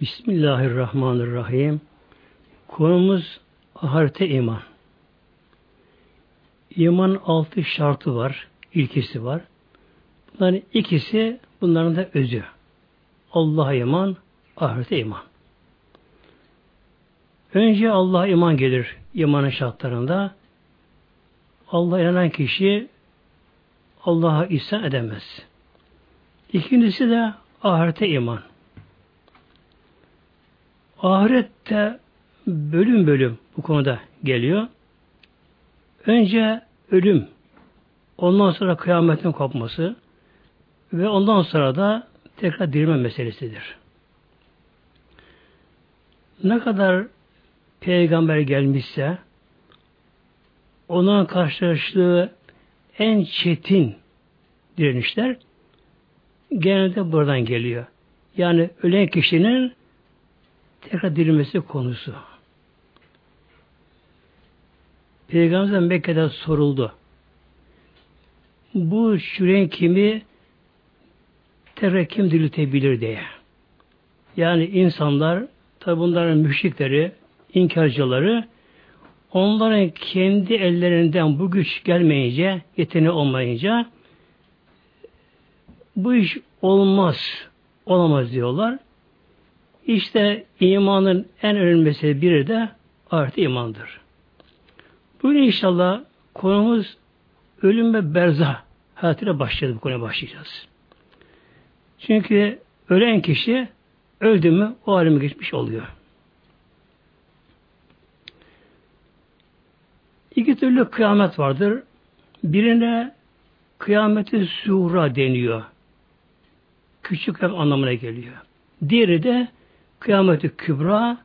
Bismillahirrahmanirrahim. Konumuz ahirete iman. İman altı şartı var, ilkesi var. Bunların ikisi bunların da özü. Allah'a iman, ahirete iman. Önce Allah'a iman gelir imanın şartlarında. Allah inanan kişi Allah'a ihsan edemez. İkincisi de ahirete iman. Ahirette bölüm bölüm bu konuda geliyor. Önce ölüm, ondan sonra kıyametin kopması ve ondan sonra da tekrar dirilme meselesidir. Ne kadar peygamber gelmişse onun karşılaştığı en çetin direnişler genelde buradan geliyor. Yani ölen kişinin tekrar dirilmesi konusu. Peygamber'den Mekke'de soruldu. Bu şüren kimi tekrar kim diriltebilir diye. Yani insanlar, tabi bunların müşrikleri, inkarcıları onların kendi ellerinden bu güç gelmeyince, yeteneği olmayınca bu iş olmaz, olamaz diyorlar. İşte imanın en önemli biri de artı imandır. Bugün inşallah konumuz ölüm ve berza hayatıyla başlayacağız. Bu konuya başlayacağız. Çünkü ölen kişi öldü mü o aleme geçmiş oluyor. İki türlü kıyamet vardır. Birine kıyameti sura deniyor. Küçük ev anlamına geliyor. Diğeri de kıyameti kübra,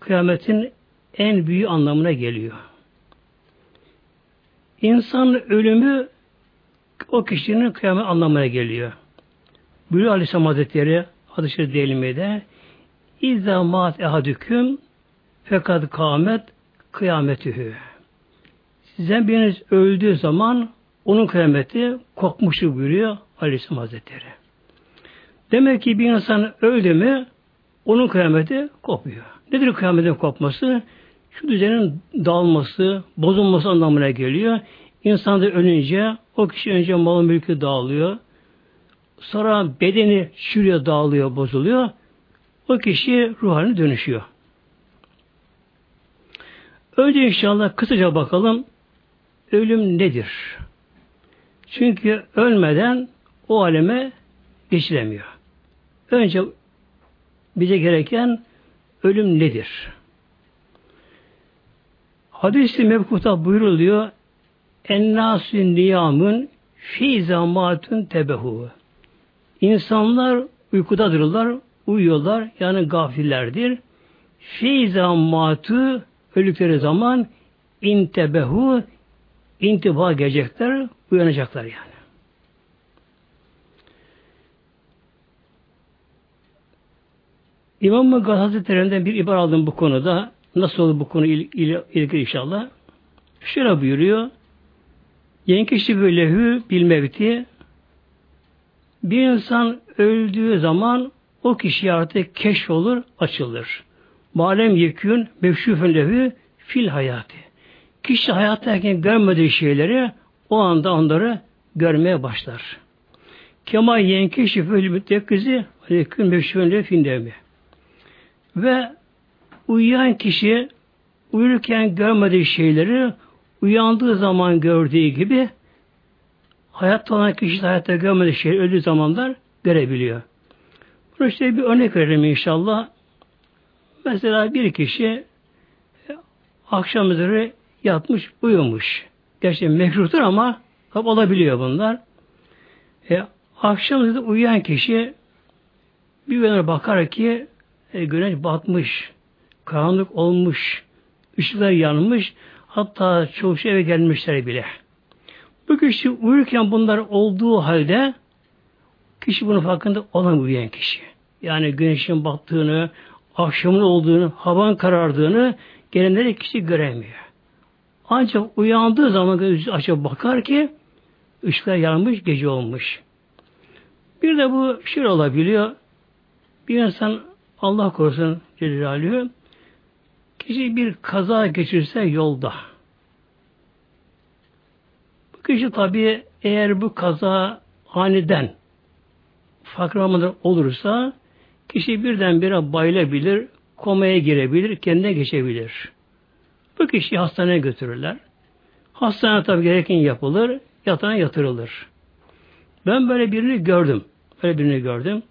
kıyametin en büyüğü anlamına geliyor. İnsan ölümü o kişinin kıyamet anlamına geliyor. Buyuruyor Aleyhisselam Hazretleri hadis-i şerif İzâ mât ehadüküm fekad kâmet kıyametühü. Sizden biriniz öldüğü zaman onun kıyameti kopmuşu buyuruyor Aleyhisselam Hazretleri. Demek ki bir insan öldü mü onun kıyameti kopuyor. Nedir kıyametin kopması? Şu düzenin dağılması, bozulması anlamına geliyor. İnsan da ölünce o kişi önce malı mülkü dağılıyor. Sonra bedeni şuraya dağılıyor, bozuluyor. O kişi ruh haline dönüşüyor. Önce inşallah kısaca bakalım ölüm nedir? Çünkü ölmeden o aleme geçilemiyor. Önce bize gereken ölüm nedir? Hadis-i mevkuta buyuruluyor Ennâsü niyamın fi zamatun tebehu. İnsanlar uykudadırlar, uyuyorlar, yani gafillerdir. Fi zamatı öldükleri zaman intebehu intiba gelecekler, uyanacaklar yani. İmam Gazali Hazretlerinden bir ibar aldım bu konuda. Nasıl olur bu konu il, il, ilgili inşallah. Şöyle buyuruyor. Yenkişi böyle hü bilmevti bir insan öldüğü zaman o kişi artık keş olur, açılır. Malem yekün mevşufen lehü fil hayatı. Kişi hayattayken görmediği şeyleri o anda onları görmeye başlar. Kema yenkeşi fil müttekkizi yekün mevşufen lehü fil devmi. Ve uyuyan kişi uyurken görmediği şeyleri uyandığı zaman gördüğü gibi hayatta olan kişi hayatta görmediği şey öldüğü zamanlar görebiliyor. Bunu işte bir örnek verelim inşallah. Mesela bir kişi akşam üzeri yatmış, uyumuş. Gerçi mekruhtur ama hep olabiliyor bunlar. E, akşam üzeri uyuyan kişi bir yöne bakar ki e, güneş batmış, karanlık olmuş, ışıklar yanmış, hatta çoğu şey eve gelmişler bile. Bu kişi uyurken bunlar olduğu halde kişi bunun farkında olan uyuyan kişi. Yani güneşin battığını, akşamın olduğunu, havan karardığını gelenleri kişi göremiyor. Ancak uyandığı zaman gözü açıp bakar ki ışıklar yanmış, gece olmuş. Bir de bu şöyle olabiliyor. Bir insan Allah korusun Celaluhu kişi bir kaza geçirse yolda bu kişi tabi eğer bu kaza aniden farklı olursa kişi birdenbire bayılabilir, komaya girebilir, kendine geçebilir. Bu kişiyi hastaneye götürürler. Hastane tabi gereken yapılır, yatağına yatırılır. Ben böyle birini gördüm. Böyle birini gördüm.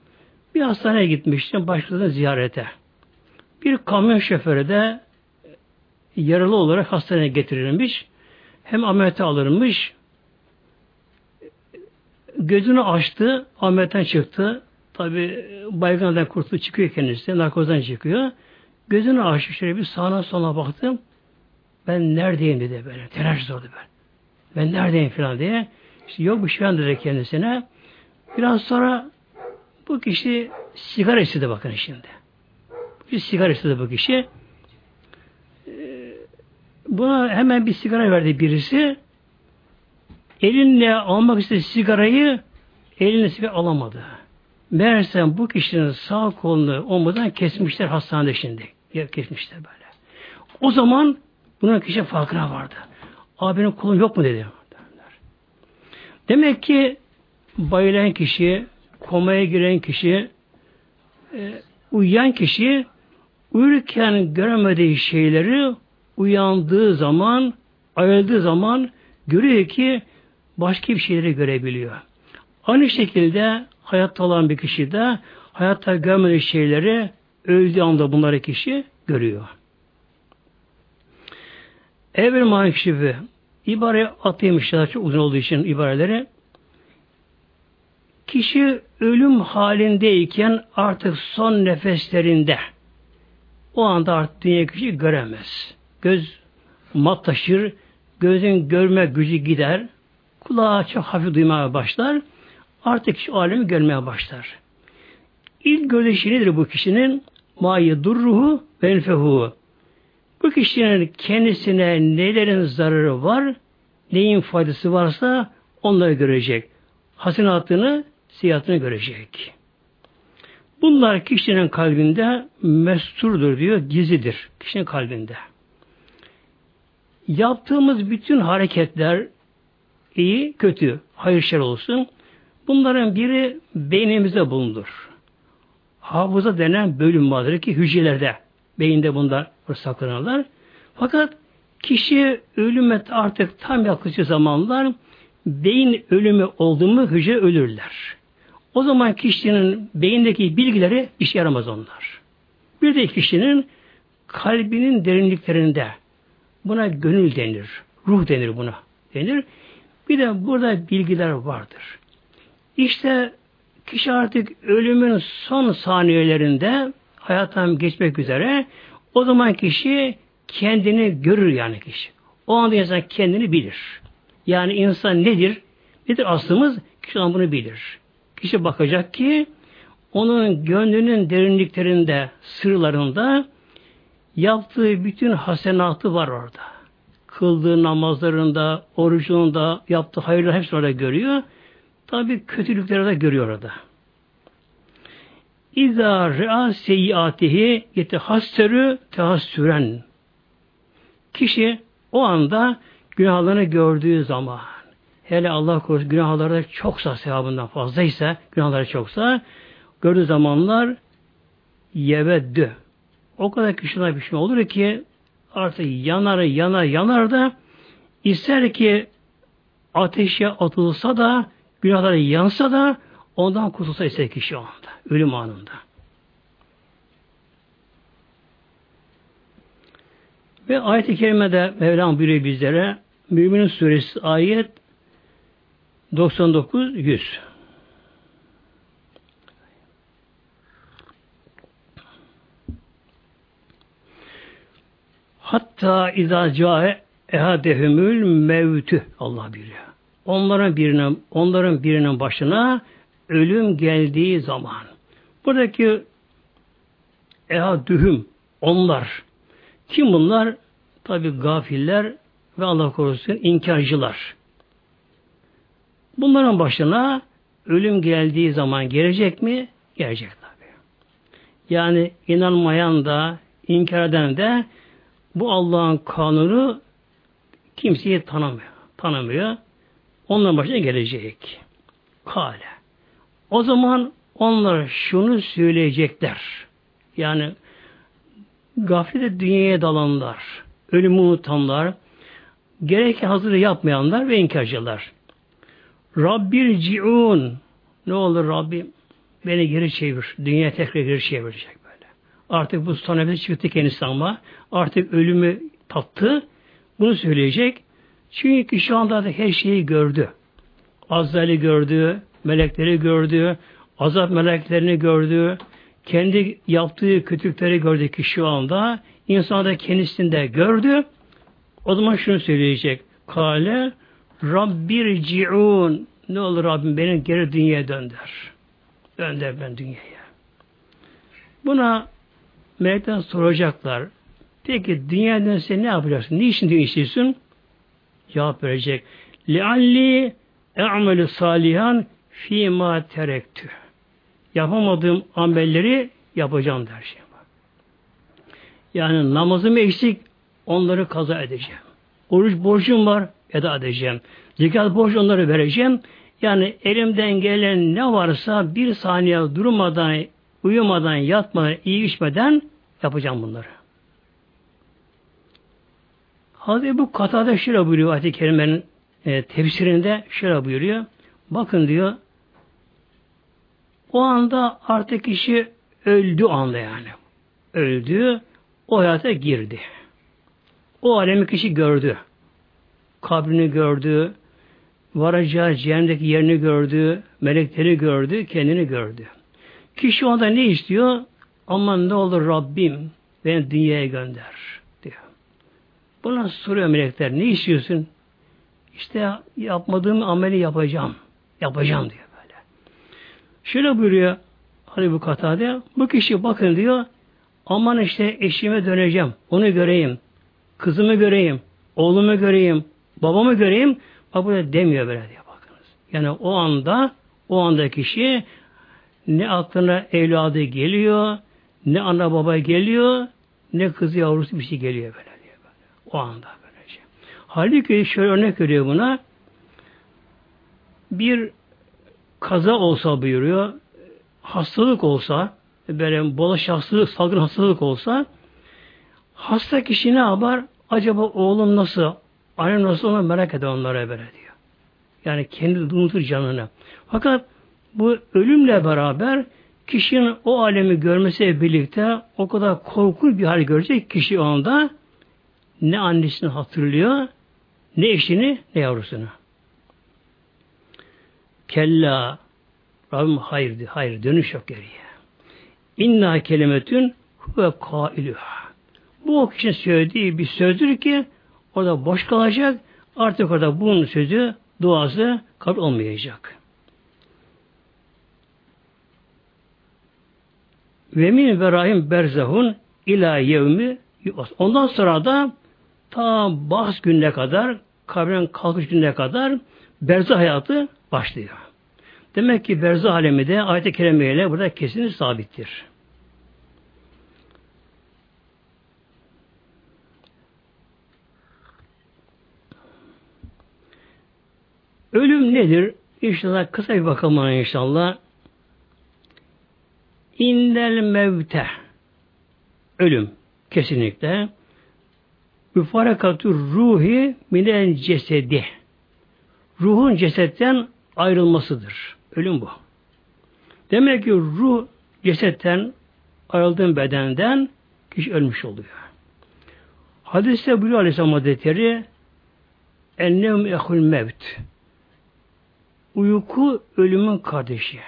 Bir hastaneye gitmiştim başladığında ziyarete. Bir kamyon şoförü de yaralı olarak hastaneye getirilmiş. Hem ameliyata alınmış. Gözünü açtı, ameliyatten çıktı. Tabi baygınlardan kurtuldu çıkıyor kendisi, narkozdan çıkıyor. Gözünü açtı şöyle bir sağına sola baktım. Ben neredeyim dedi böyle. Telaş sordu ben. Ben neredeyim falan diye. İşte yok bir şey dedi kendisine. Biraz sonra bu kişi sigara istedi bakın şimdi. Bu kişi sigara istedi bu kişi. Ee, buna hemen bir sigara verdi birisi. Elinle almak istedi sigarayı eline sigara alamadı. Meğerse bu kişinin sağ kolunu omurdan kesmişler hastanede şimdi. Kesmişler böyle. O zaman bunun kişi farkına vardı. Abinin kolun yok mu dedi. Demek ki bayılan kişi, komaya giren kişi, e, uyuyan kişi uyurken göremediği şeyleri uyandığı zaman, ayıldığı zaman görüyor ki başka bir şeyleri görebiliyor. Aynı şekilde hayatta olan bir kişi de hayatta görmediği şeyleri öldüğü anda bunları kişi görüyor. Evvel mani kişi ibare atayım çok uzun olduğu için ibareleri Kişi ölüm halindeyken artık son nefeslerinde o anda artık dünya kişi göremez. Göz mat taşır, gözün görme gücü gider, kulağa çok hafif duymaya başlar, artık kişi alemi görmeye başlar. İlk görüşü nedir bu kişinin? Mayi durruhu ve enfehu. Bu kişinin kendisine nelerin zararı var, neyin faydası varsa onları görecek. Hasenatını siyahını görecek. Bunlar kişinin kalbinde mesturdur diyor, gizlidir kişinin kalbinde. Yaptığımız bütün hareketler iyi, kötü, hayır şer olsun. Bunların biri beynimizde bulunur. Hafıza denen bölüm vardır ki hücrelerde, beyinde bunlar saklanırlar. Fakat kişi ölüme artık tam yaklaşık zamanlar beyin ölümü oldu mu hücre ölürler. O zaman kişinin beyindeki bilgileri işe yaramaz onlar. Bir de kişinin kalbinin derinliklerinde buna gönül denir, ruh denir buna denir. Bir de burada bilgiler vardır. İşte kişi artık ölümün son saniyelerinde hayattan geçmek üzere o zaman kişi kendini görür yani kişi. O anda insan kendini bilir. Yani insan nedir? Nedir aslımız? Kişi bunu bilir. Kişi bakacak ki onun gönlünün derinliklerinde, sırlarında yaptığı bütün hasenatı var orada. Kıldığı namazlarında, orucunda, yaptığı hayırlar hepsi orada görüyor. Tabi kötülükleri de görüyor orada. İzâ re'a seyyiatihi yetehasserü tehassüren. Kişi o anda günahlarını gördüğü zaman hele Allah korusun günahları çoksa sevabından fazlaysa günahları çoksa gördüğü zamanlar yeveddü. O kadar kişiler bir olur ki artık yanar yanar yanar da ister ki ateşe atılsa da günahları yansa da ondan kurtulsa ister kişi o anda. Ölüm anında. Ve ayet-i kerimede Mevlam buyuruyor bizlere Müminin suresi ayet 99 100 Hatta izâ câe ehadehümül mevtü Allah biliyor. Onların birinin onların birinin başına ölüm geldiği zaman. Buradaki ehadühüm onlar. Kim bunlar? Tabi gafiller ve Allah korusun inkarcılar. Bunların başına ölüm geldiği zaman gelecek mi? Gelecek tabi. Yani inanmayan da, inkar eden de bu Allah'ın kanunu kimseyi tanımıyor. Tanımıyor. Onların başına gelecek. Kale. O zaman onlar şunu söyleyecekler. Yani gaflete dünyaya dalanlar, ölümü unutanlar, gereken hazırı yapmayanlar ve inkarcılar. Rabbir ci'un ne olur Rabbim beni geri çevir. Dünya tekrar geri çevirecek böyle. Artık bu son nefesi çıktı kendisi ama artık ölümü tattı. Bunu söyleyecek. Çünkü şu anda da her şeyi gördü. Azrail'i gördü, melekleri gördü, azap meleklerini gördü, kendi yaptığı kötülükleri gördü ki şu anda insan da kendisini de gördü. O zaman şunu söyleyecek. Kale Rabbir ci'un ne olur Rabbim beni geri dünyaya dönder. Dönder ben dünyaya. Buna melekten soracaklar. Peki dünya dönse ne yapacaksın? Niçin dünya istiyorsun? Cevap verecek. Lealli e'melü salihan fîmâ terektü. Yapamadığım amelleri yapacağım der şey. Yani namazım eksik, onları kaza edeceğim. Oruç borcum var, eda edeceğim. Zekat borcu onları vereceğim. Yani elimden gelen ne varsa bir saniye durmadan, uyumadan, yatmadan, iyi içmeden yapacağım bunları. Hazreti bu Katade şöyle buyuruyor ayet-i kerimenin e, tefsirinde şöyle buyuruyor. Bakın diyor o anda artık kişi öldü anda yani. Öldü, o hayata girdi. O alemi kişi gördü. Kabrini gördü, varacağı cehennemdeki yerini gördü, melekleri gördü, kendini gördü. Kişi onda ne istiyor? Aman ne olur Rabbim beni dünyaya gönder diyor. Buna soruyor melekler ne istiyorsun? İşte yapmadığım ameli yapacağım. Yapacağım diyor böyle. Şöyle buyuruyor Hani bu Katade bu kişi bakın diyor aman işte eşime döneceğim. Onu göreyim. Kızımı göreyim. Oğlumu göreyim. Babamı göreyim. Bak burada demiyor böyle diye bakınız. Yani o anda o anda kişi ne aklına evladı geliyor, ne ana baba geliyor, ne kızı yavrusu bir şey geliyor böyle diye böyle. O anda böylece. Halbuki şöyle örnek veriyor buna. Bir kaza olsa buyuruyor, hastalık olsa, böyle bolaş hastalık, salgın hastalık olsa, hasta kişi ne yapar? Acaba oğlum nasıl, annem nasıl onu merak eder onlara böyle diyor. Yani kendi unutur canını. Fakat bu ölümle beraber kişinin o alemi görmesiyle birlikte o kadar korkunç bir hal görecek kişi o anda ne annesini hatırlıyor, ne eşini, ne yavrusunu. Kella Rabbim hayır, hayır dönüş yok geriye. İnna kelimetün huve kailüha. Bu o kişinin söylediği bir sözdür ki orada boş kalacak. Artık orada bunun sözü, duası kabul olmayacak. Ve min verahim berzahun ila yevmi Ondan sonra da ta bahs gününe kadar, kabrin kalkış gününe kadar berzah hayatı başlıyor. Demek ki berzah alemi de ayet-i kerimeyle burada kesin sabittir. Ölüm nedir? İnşallah kısa bir bakalım inşallah. İndel mevte ölüm kesinlikle müfarakatü ruhi minen cesedi ruhun cesetten ayrılmasıdır. Ölüm bu. Demek ki ruh cesetten ayrıldığın bedenden kişi ölmüş oluyor. Hadiste buyuruyor Aleyhisselam Hazretleri Ennevm ehul mevt Uyku ölümün kardeşi.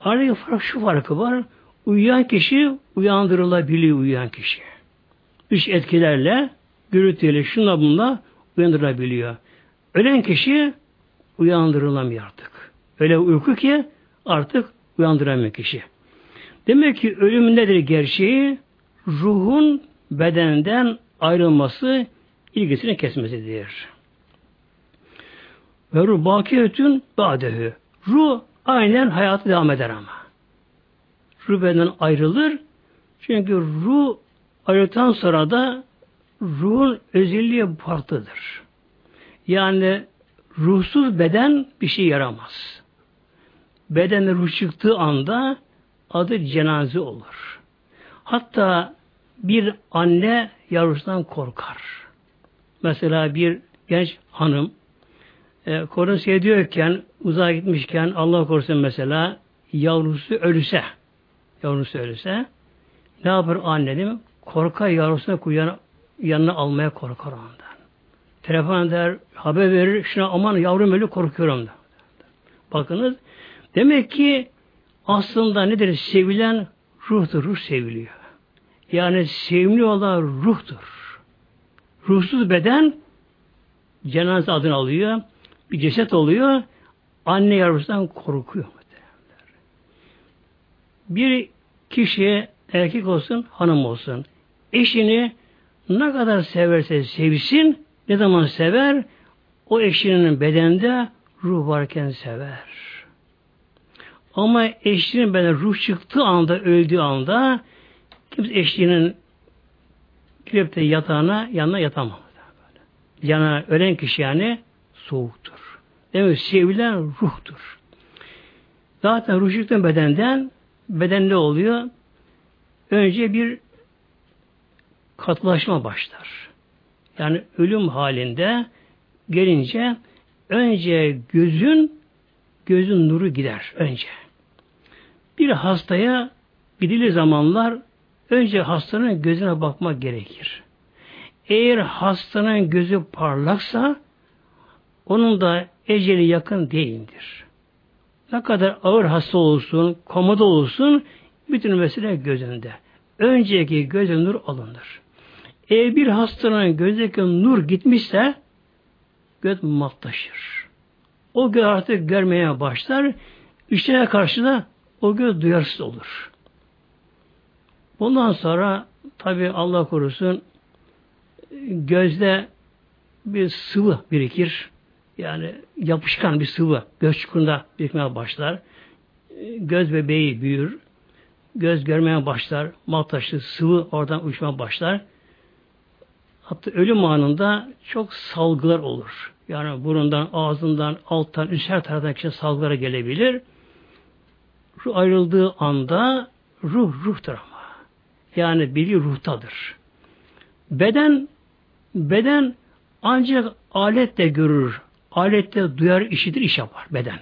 Aradaki fark şu farkı var. Uyuyan kişi uyandırılabiliyor uyuyan kişi. Üç etkilerle, gürültüyle, şunla bunla uyandırılabiliyor. Ölen kişi uyandırılamıyor artık. Öyle uyku ki artık uyandıramıyor kişi. Demek ki ölüm nedir gerçeği? Ruhun bedenden ayrılması, ilgisini kesmesidir. Ve ruh bakiyetün ba'dehü. Ruh aynen hayatı devam eder ama. Ruh bedenden ayrılır, Çünkü ruh ayrıktan sonra da ruhun özelliği farklıdır. Yani ruhsuz beden bir şey yaramaz. Bedende ruh çıktığı anda adı cenaze olur. Hatta bir anne yavrusundan korkar. Mesela bir genç hanım e, korun seyrediyorken, uzağa gitmişken Allah korusun mesela yavrusu ölürse yavrusu ölürse ne yapar anne değil mi? Korkar yavrusuna kuyan, yanına almaya korkar ondan. Telefon eder, haber verir, şuna aman yavrum ölü korkuyorum da. Bakınız, demek ki aslında nedir? Sevilen ruhtur, ruh seviliyor. Yani sevimli olan ruhtur. Ruhsuz beden cenaze adını alıyor. Bir ceset oluyor. Anne yavrusundan korkuyor. Bir kişi erkek olsun, hanım olsun. Eşini ne kadar severse sevsin, ne zaman sever, o eşinin bedende ruh varken sever. Ama eşinin bedene ruh çıktığı anda, öldüğü anda kimse eşinin girip de yatağına, yanına yatamaz. Yana ölen kişi yani soğuktur. Demek sevilen ruhtur. Zaten ruh çıktığı bedenden beden ne oluyor? Önce bir katılaşma başlar. Yani ölüm halinde gelince önce gözün gözün nuru gider önce. Bir hastaya gidilir zamanlar önce hastanın gözüne bakmak gerekir. Eğer hastanın gözü parlaksa onun da eceli yakın değildir. Ne kadar ağır hasta olsun, komada olsun bütün mesele gözünde. Önceki göze nur alınır. Eğer bir hastanın gözdeki nur gitmişse göz matlaşır. O göz artık görmeye başlar. İşlere karşı da o göz duyarsız olur. Bundan sonra tabi Allah korusun gözde bir sıvı birikir. Yani yapışkan bir sıvı göz çukurunda birikmeye başlar. Göz bebeği büyür. Göz görmeye başlar. Maltaşlı sıvı oradan uçmaya başlar. Hatta ölüm anında çok salgılar olur. Yani burundan, ağzından, alttan, üst her taraftan kişi salgılara gelebilir. Ruh ayrıldığı anda ruh ruhtur ama. Yani biri ruhtadır. Beden beden ancak aletle görür. Alette duyar, işitir, iş yapar beden.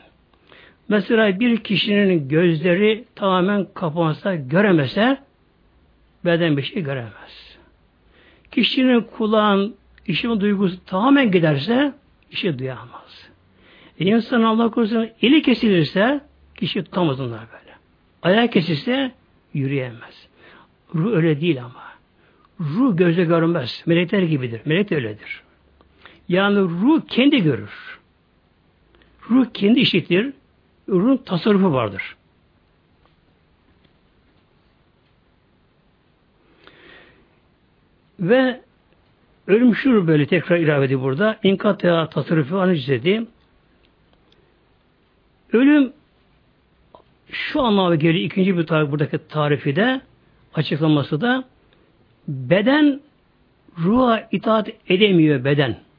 Mesela bir kişinin gözleri tamamen kapansa, göremese beden bir şey göremez. Kişinin kulağın, işin duygusu tamamen giderse işi duyamaz. E insan Allah korusun eli kesilirse kişi tutamaz onlar böyle. Ayağı kesilse yürüyemez. Ruh öyle değil ama. Ruh gözle görmez. Melekler gibidir. Melek de öyledir. Yani ruh kendi görür. Ruh kendi işitir. Ruhun tasarrufu vardır. Ve ölüm şur böyle tekrar ilave ediyor burada. İnkat ya tasarrufu analiz dedi. Ölüm şu anlamda geliyor ikinci bir tarif buradaki tarifi de açıklaması da beden ruha itaat edemiyor beden.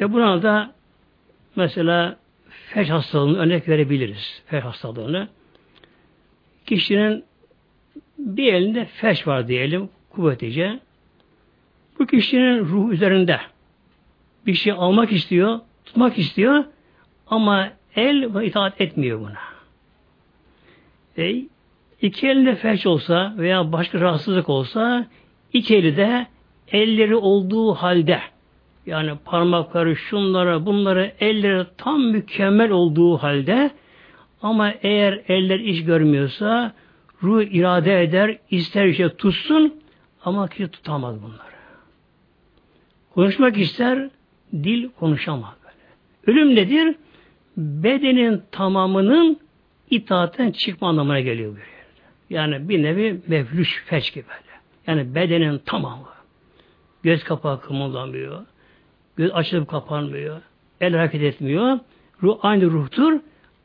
Ve buna da mesela felç hastalığını örnek verebiliriz. Felç hastalığını. Kişinin bir elinde felç var diyelim kuvvetice. Bu kişinin ruh üzerinde bir şey almak istiyor, tutmak istiyor ama el itaat etmiyor buna. E, iki elinde felç olsa veya başka rahatsızlık olsa iki eli de elleri olduğu halde yani parmakları, şunlara, bunlara elleri tam mükemmel olduğu halde ama eğer eller iş görmüyorsa ruh irade eder, ister bir şey tutsun ama kişi tutamaz bunları. Konuşmak ister, dil konuşamaz böyle. Ölüm nedir? Bedenin tamamının itaatten çıkma anlamına geliyor böyle. Yani bir nevi mevlüş feç gibi böyle. Yani bedenin tamamı. Göz kapağı kımıldamıyor. Göz açılıp kapanmıyor. El hareket etmiyor. Ruh aynı ruhtur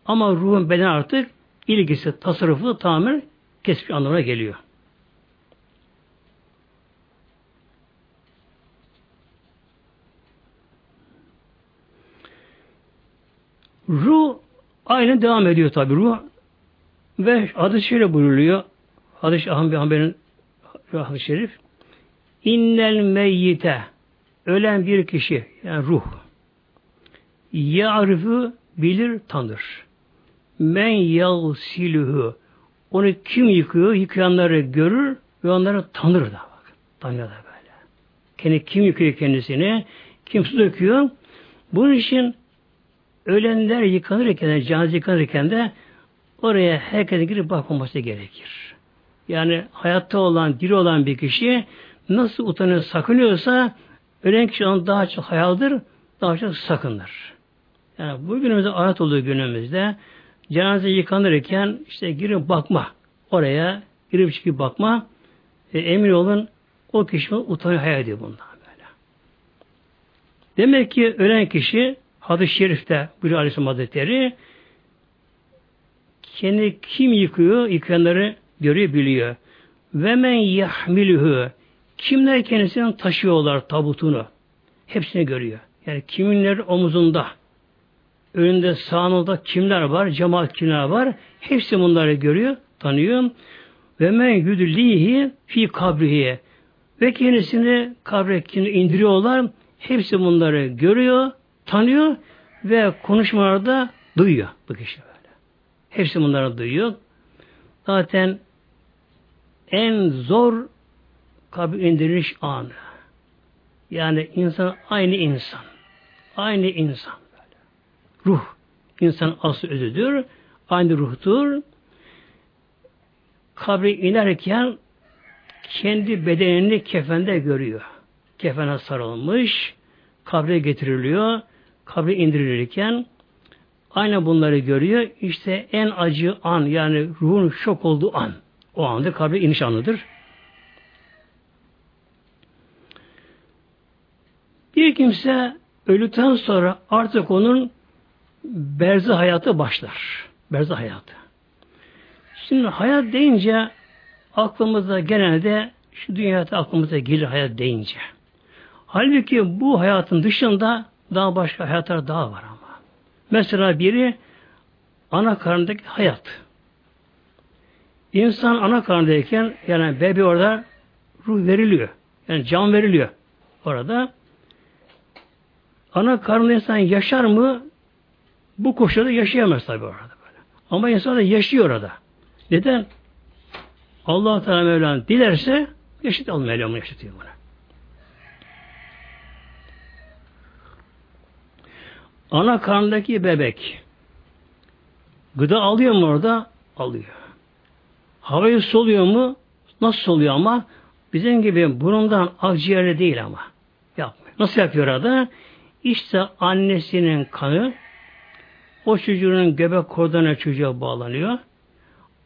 ama ruhun beden artık ilgisi, tasarrufu, tamir kesmiş anlamına geliyor. Ruh aynen devam ediyor tabi ruh. Ve hadis şöyle buyuruluyor. Hadis Ahmet bin Hanbel'in hadis şerif. İnnel meyyite ölen bir kişi yani ruh ya'rifu bilir tanır. Men yagsiluhu onu kim yıkıyor? Yıkayanları görür ve onları tanır da bak. Tanır da böyle. Kendi kim yıkıyor kendisini? Kim su döküyor? Bunun için ölenler yıkanırken, cenaze yıkanırken de oraya herkesin girip bakmaması gerekir. Yani hayatta olan, diri olan bir kişi nasıl utanıyor, sakınıyorsa ölen kişi onu daha çok hayaldir, daha çok sakınır. Yani bu günümüzde ayet olduğu günümüzde cenaze yıkanırken işte girip bakma. Oraya girip çıkıp bakma. E, emin olun o kişi utanıyor hayal ediyor bundan böyle. Demek ki ölen kişi hadis-i şerifte buyuruyor Aleyhisselam Hazretleri kendi kim yıkıyor? Yıkayanları görüyor, biliyor. Ve men yahmiluhu kimler kendisini taşıyorlar tabutunu. Hepsini görüyor. Yani kiminler omuzunda, önünde sağında kimler var, cemaat kimler var, hepsi bunları görüyor, tanıyor. Ve men yüdüllihi fi kabrihi ve kendisini kabre indiriyorlar. Hepsi bunları görüyor, tanıyor ve konuşmalarda duyuyor bu kişi böyle. Hepsi bunları duyuyor. Zaten en zor kabir indiriş anı. Yani insan aynı insan. Aynı insan. Ruh. insan aslı özüdür. Aynı ruhtur. Kabri inerken kendi bedenini kefende görüyor. Kefene sarılmış, kabre getiriliyor, kabre indirilirken aynı bunları görüyor. İşte en acı an yani ruhun şok olduğu an. O anda kabre iniş anıdır. Bir kimse öldükten sonra artık onun berzi hayatı başlar. Berzi hayatı. Şimdi hayat deyince aklımıza genelde şu dünyada aklımıza gelir hayat deyince. Halbuki bu hayatın dışında daha başka hayatlar daha var ama. Mesela biri ana karnındaki hayat. İnsan ana karnındayken yani bebe orada ruh veriliyor. Yani can veriliyor orada. Ana karnında insan yaşar mı? Bu koşulda yaşayamaz tabi orada böyle. Ama insan da yaşıyor orada. Neden? Allah Teala Mevlana dilerse yaşıt al Mevlam yaşatıyor bunu. Ana karnındaki bebek gıda alıyor mu orada? Alıyor. Havayı soluyor mu? Nasıl soluyor ama? Bizim gibi burundan akciğerli değil ama. Yapmıyor. Nasıl yapıyor orada? İşte annesinin kanı o çocuğun göbek kordona çocuğa bağlanıyor.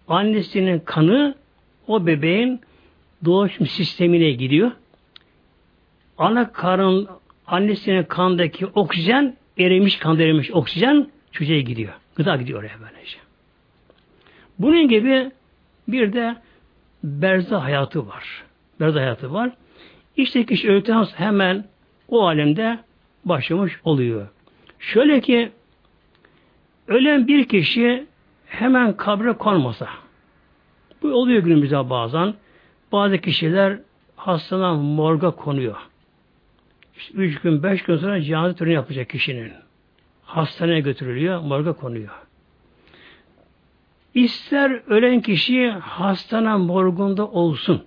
Annesinin kanı o bebeğin doğuşum sistemine gidiyor. Ana karın annesinin kandaki oksijen erimiş, kan erimiş oksijen çocuğa gidiyor. Gıda gidiyor oraya böylece. Bunun gibi bir de berza hayatı var. Berza hayatı var. İşte kişi öldükten hemen o alemde başlamış oluyor. Şöyle ki ölen bir kişi hemen kabre konmasa bu oluyor günümüzde bazen. Bazı kişiler hastalan morga konuyor. İşte üç gün, beş gün sonra cenaze töreni yapacak kişinin. Hastaneye götürülüyor, morga konuyor. İster ölen kişi hastana morgunda olsun,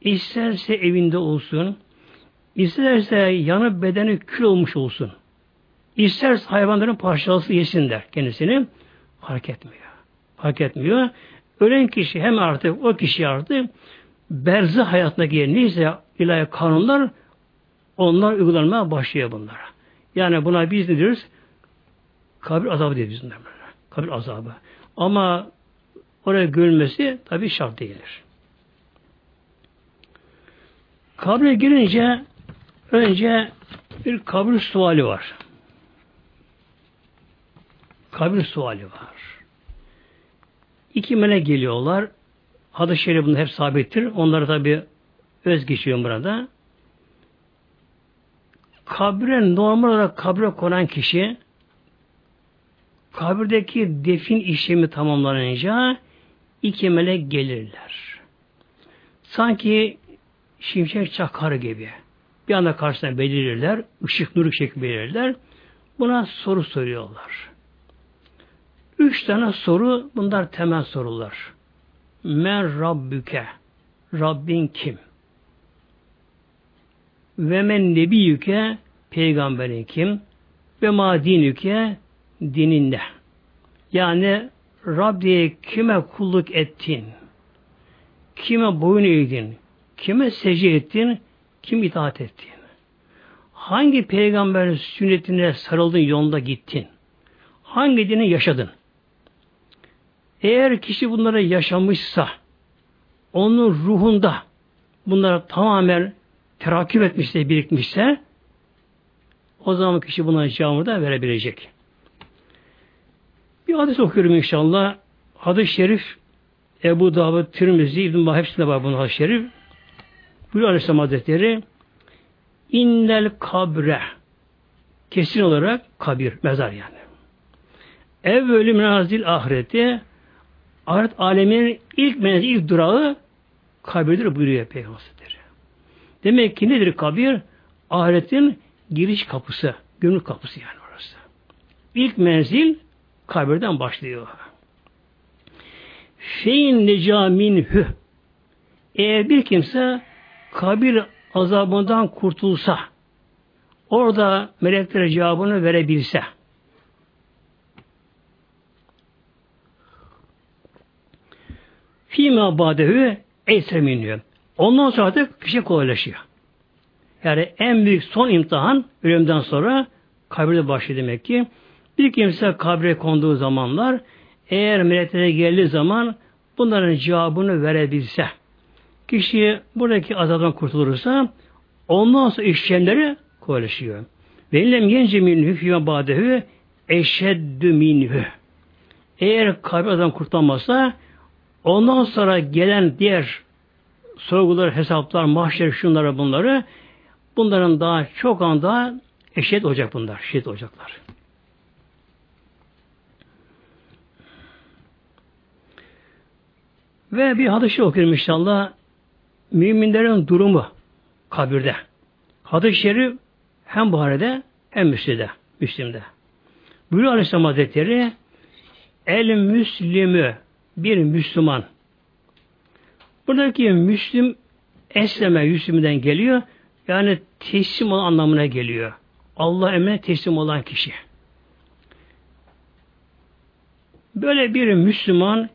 isterse evinde olsun, isterse yanı bedeni kül olmuş olsun, isterse hayvanların parçalısı yesinler kendisini, fark etmiyor. Fark etmiyor. Ölen kişi hem artık o kişi artık berzi hayatına giren neyse ilahi kanunlar onlar uygulanmaya başlıyor bunlara. Yani buna biz ne diyoruz? Kabir azabı diyoruz biz Kabir azabı. Ama oraya görülmesi tabi şart değildir. Kabre girince önce bir kabir suali var. Kabir suali var. İki melek geliyorlar. Hadis-i şerif bunlar hep sabittir. Onları tabi öz geçiyorum burada. Kabre normal olarak kabre konan kişi kabirdeki defin işlemi tamamlanınca iki melek gelirler. Sanki şimşek çakar gibi. Bir anda karşısına belirirler, ışık nuru şekli belirler. Buna soru soruyorlar. Üç tane soru, bunlar temel sorular. Men Rabbüke, Rabbin kim? Ve men nebiyüke, peygamberin kim? Ve ma dinüke, dinin ne? Yani Rabbiye kime kulluk ettin? Kime boyun eğdin? Kime secde ettin? Kim itaat ettin? Hangi peygamberin sünnetine sarıldın yolunda gittin? Hangi dini yaşadın? Eğer kişi bunları yaşamışsa, onun ruhunda bunları tamamen terakip etmişse, birikmişse, o zaman kişi buna cevabını da verebilecek. Bir hadis okuyorum inşallah. Hadis-i şerif Ebu Davud, Tirmizi, İbn-i hepsinde var bunun hadis-i şerif. Buyuruyor Aleyhisselam Hazretleri İnnel kabre kesin olarak kabir, mezar yani. Evvelü menazil ahireti ahiret aleminin ilk menzil, ilk durağı kabirdir buyuruyor Peygamber Demek ki nedir kabir? Ahiretin giriş kapısı, gönül kapısı yani orası. İlk menzil kabirden başlıyor. Şeyin neca minhü eğer bir kimse kabir azabından kurtulsa orada meleklere cevabını verebilse Fîmâ bâdehü eyseminüyor. Ondan sonra artık kişi kolaylaşıyor. Yani en büyük son imtihan ölümden sonra kabirde başlıyor demek ki. Bir kimse kabre konduğu zamanlar eğer meleklere geldiği zaman bunların cevabını verebilse kişi buradaki azaptan kurtulursa ondan sonra işlemleri kolaylaşıyor. Ve illem yence minhü fîme bâdehü eşeddü minhü. Eğer kabir azaptan kurtulamazsa ondan sonra gelen diğer sorgular, hesaplar, mahşer, şunları bunları bunların daha çok anda eşit olacak bunlar. Eşit olacaklar. Ve bir hadis-i okuyorum inşallah. Müminlerin durumu kabirde. Hadis-i şerif hem Buhari'de hem Müslim'de. Müslim'de. Buyuruyor Aleyhisselam Hazretleri El Müslümü bir Müslüman. Buradaki Müslüm esleme Müslüm'den geliyor. Yani teslim olan anlamına geliyor. Allah emrine teslim olan kişi. Böyle bir Müslüman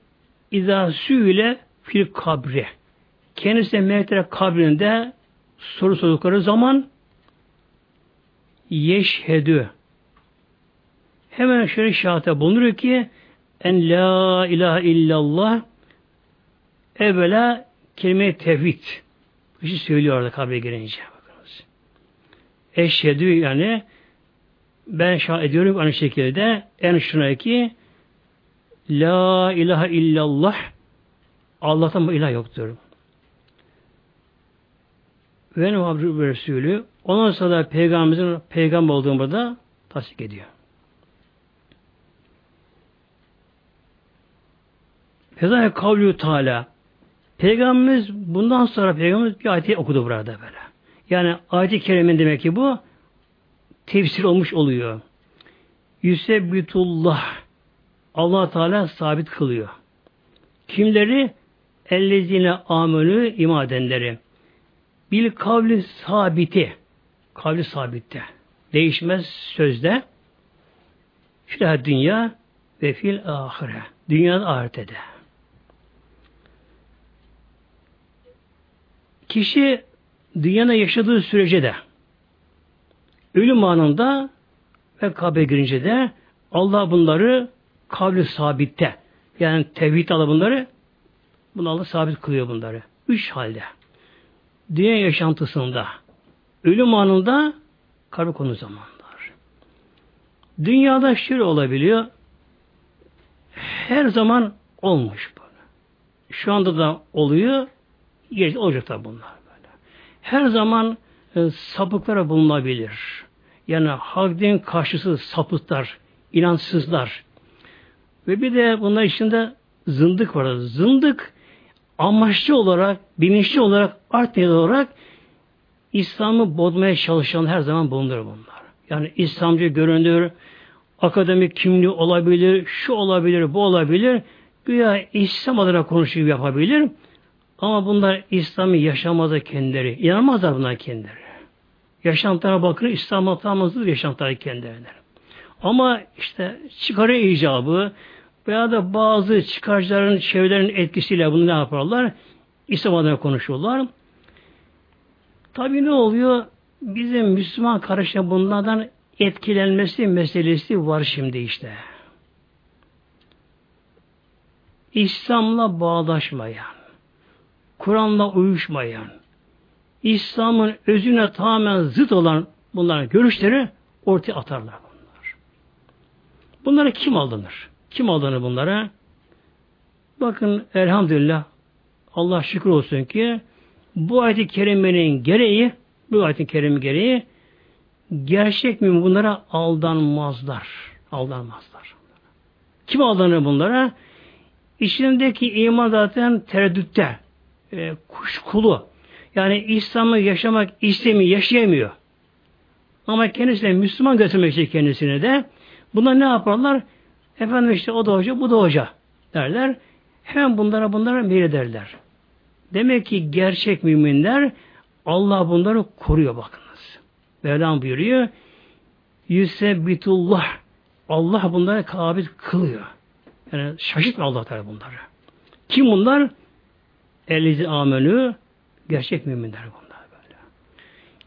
ile fil kabri. Kendisine meleklere kabrinde soru sordukları zaman yeşhedü hemen şöyle şahate bulunuyor ki en la ilahe illallah evvela kelime-i tevhid bir şey söylüyor orada kabre girince. Bakınız. Eşhedü yani ben şah ediyorum aynı şekilde en şuna ki La ilahe illallah Allah'tan bu ilah yoktur. Ve Muhammed Resulü ondan sonra peygamberimizin peygamber olduğunu da tasdik ediyor. Fezâhe kavlü Teala Peygamberimiz bundan sonra Peygamberimiz bir ayeti okudu burada böyle. Yani ayet-i kerimin demek ki bu tefsir olmuş oluyor. Yüsebbitullah allah Teala sabit kılıyor. Kimleri? Ellezine amenü imadenleri. Bil kavli sabiti. Kavli sabitte. Değişmez sözde. Filah dünya ve fil ahire. Dünyada ahirette. Kişi dünyada yaşadığı sürece de ölüm anında ve kabre girince de Allah bunları kavli sabitte yani tevhid alı bunları bunu Allah sabit kılıyor bunları. Üç halde. Dünya yaşantısında ölüm anında kabir konu zamanlar. Dünyada şöyle olabiliyor. Her zaman olmuş böyle. Şu anda da oluyor. Gelecek olacak da bunlar böyle. Her zaman e, sapıklara bulunabilir. Yani hak din karşısı sapıklar, inançsızlar, Ve bir de bunlar içinde zındık var. Zındık amaçlı olarak, bilinçli olarak, art olarak İslam'ı bozmaya çalışan her zaman bulunur bunlar. Yani İslamcı görünür, akademik kimliği olabilir, şu olabilir, bu olabilir. Güya İslam adına konuşuyor yapabilir. Ama bunlar İslam'ı yaşamazlar kendileri. İnanmazlar bunlar kendileri. Yaşantılara bakın İslam'a tamamızdır yaşantıları kendilerine. Ama işte çıkarı icabı veya da bazı çıkarcıların, çevrelerin etkisiyle bunu ne yaparlar? İslam adına konuşuyorlar. Tabi ne oluyor? Bizim Müslüman kardeşler bunlardan etkilenmesi meselesi var şimdi işte. İslam'la bağdaşmayan, Kur'an'la uyuşmayan, İslam'ın özüne tamamen zıt olan bunların görüşleri ortaya atarlar bunlar. Bunlara kim aldanır? Kim aldanır bunlara? Bakın elhamdülillah Allah şükür olsun ki bu ayet-i kerimenin gereği bu ayet-i kerime gereği gerçek mi bunlara aldanmazlar. Aldanmazlar. Kim aldanır bunlara? İçindeki iman zaten tereddütte, e, kuşkulu. Yani İslam'ı yaşamak istemiyor, yaşayamıyor. Ama kendisine Müslüman götürmek için kendisine de bunlar ne yaparlar? Efendim işte o da hoca, bu da hoca derler. Hemen bunlara bunlara meylederler. Demek ki gerçek müminler Allah bunları koruyor bakınız. Mevlam buyuruyor. Yüsebbitullah Allah bunları kabit kılıyor. Yani şaşırtma Allah Teala bunları. Kim bunlar? Elizi amenü gerçek müminler bunlar böyle.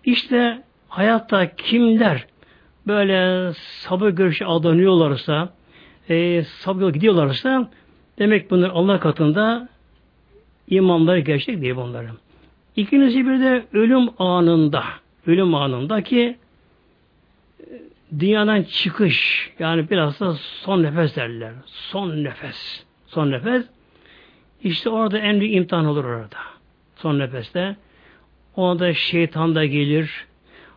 İşte hayatta kimler böyle sabır görüşü adanıyorlarsa e, sabır gidiyorlarsa demek bunlar Allah katında imanları gerçek değil bunların. İkincisi bir de ölüm anında ölüm anındaki e, dünyadan çıkış yani biraz da son nefes derler. Son nefes. Son nefes. İşte orada en büyük imtihan olur orada. Son nefeste. Orada şeytan da gelir.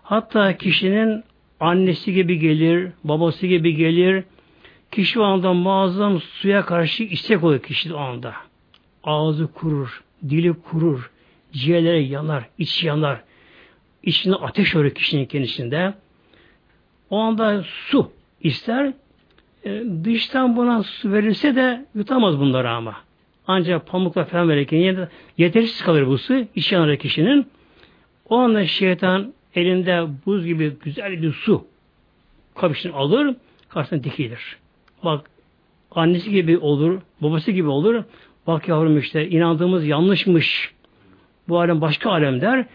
Hatta kişinin annesi gibi gelir, babası gibi gelir. Kişi o anda muazzam suya karşı istek oluyor kişi o anda. Ağzı kurur, dili kurur, ciğerleri yanar, iç yanar. İçinde ateş olur kişinin kendisinde. O anda su ister. E, dıştan buna su verilse de yutamaz bunları ama. Ancak pamukla falan verirken yetersiz kalır bu su. İç yanar kişinin. O anda şeytan elinde buz gibi güzel bir su kapışını alır, karşısına dikilir. Bak annesi gibi olur, babası gibi olur. Bak yavrum işte inandığımız yanlışmış. Bu alem başka alem der.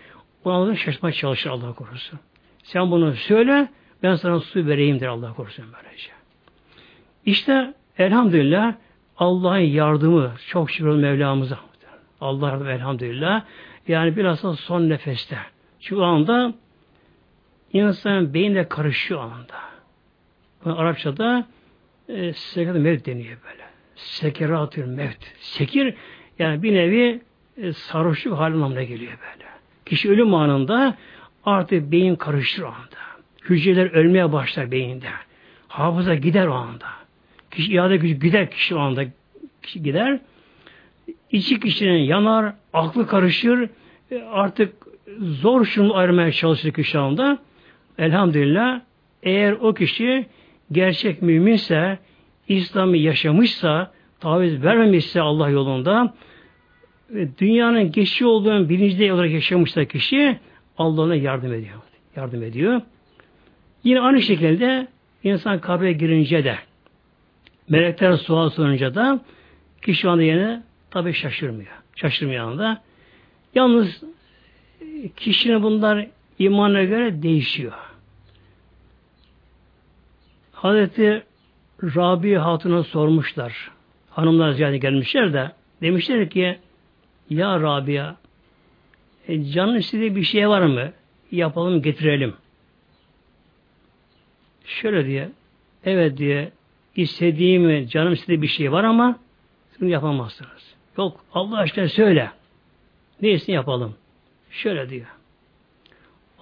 Ona şaşmaya çalışır Allah korusun. Sen bunu söyle, ben sana su vereyim der Allah korusun böylece. İşte elhamdülillah Allah'ın yardımı çok şükür Mevlamıza. Allah yardım elhamdülillah. Yani bilhassa son nefeste. Şu anda insanın beyinde karışıyor anda. Bu Arapçada e, sekerat mevt deniyor böyle. Sekeratül mevt. Sekir yani bir nevi e, sarhoşluk hali anlamına geliyor böyle. Kişi ölüm anında artık beyin karışır o anda. Hücreler ölmeye başlar beyinde. Hafıza gider o anda. Kişi iade gücü gider kişi o anda. Kişi gider. İçi kişinin yanar, aklı karışır. E, artık zor şunu ayırmaya çalışır kişi anda. Elhamdülillah eğer o kişi gerçek müminse, İslam'ı yaşamışsa, taviz vermemişse Allah yolunda, dünyanın geçici olduğunu bilinçli olarak yaşamışsa kişi Allah ona yardım ediyor. Yardım ediyor. Yine aynı şekilde insan kabre girince de melekler sual sorunca da kişi anda yine tabi şaşırmıyor. Şaşırmıyor anda. Yalnız kişinin bunlar imana göre değişiyor. Hazreti Rabi Hatun'a sormuşlar. Hanımlar ziyade gelmişler de demişler ki ya Rabia e, canın istediği bir şey var mı? Yapalım getirelim. Şöyle diye evet diye istediğim canım istediği bir şey var ama bunu yapamazsınız. Yok Allah aşkına söyle. Neyse yapalım. Şöyle diyor.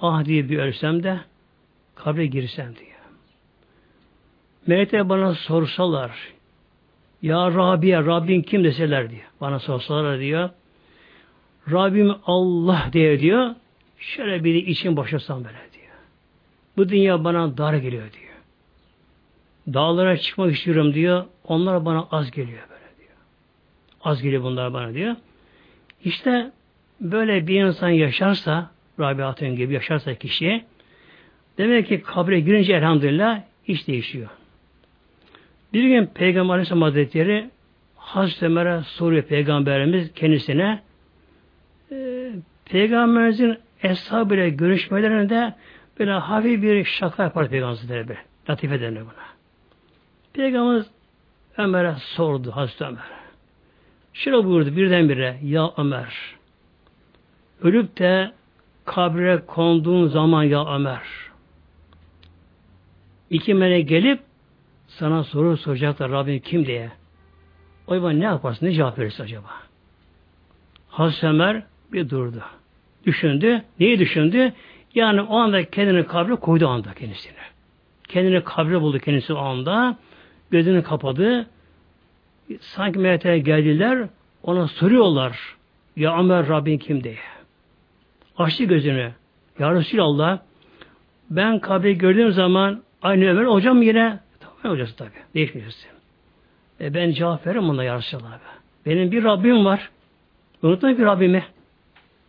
Ah diye bir ölsem de kabre girsem diyor. Melekler bana sorsalar Ya Rabbiye, Rabbin kim deseler diyor. Bana sorsalar diyor. Rabbim Allah diye diyor. Şöyle bir için boşasam böyle diyor. Bu dünya bana dar geliyor diyor. Dağlara çıkmak istiyorum diyor. Onlar bana az geliyor böyle diyor. Az geliyor bunlar bana diyor. İşte böyle bir insan yaşarsa Rabbi Hatun gibi yaşarsa kişi demek ki kabre girince elhamdülillah iş değişiyor. Bir gün Peygamber Aleyhisselam Hazretleri Hazreti Ömer'e soruyor Peygamberimiz kendisine e, Peygamberimizin eshabıyla görüşmelerinde böyle hafif bir şaka yapar Peygamber Hazretleri. Latife denir buna. Peygamberimiz Ömer'e sordu Hazreti Ömer. Şöyle buyurdu birdenbire ya Ömer ölüp de kabre konduğun zaman ya Ömer iki melek gelip sana soru soracaklar Rabbim kim diye. O zaman ne yaparsın? Ne cevap verirsin acaba? Hazreti Ömer bir durdu. Düşündü. Neyi düşündü? Yani o anda kendini kabre koydu anda kendisine. Kendini kabre buldu kendisi o anda. Gözünü kapadı. Sanki melekler geldiler. Ona soruyorlar. Ya Ömer Rabbin kim diye. Açtı gözünü. Ya Resulallah ben kabre gördüğüm zaman aynı Ömer hocam yine Tamam hocası tabi. Değişmeyeceksin. E ben cevap veririm ona ya Resulallah. Benim bir Rabbim var. Unutmayın ki Rabbimi.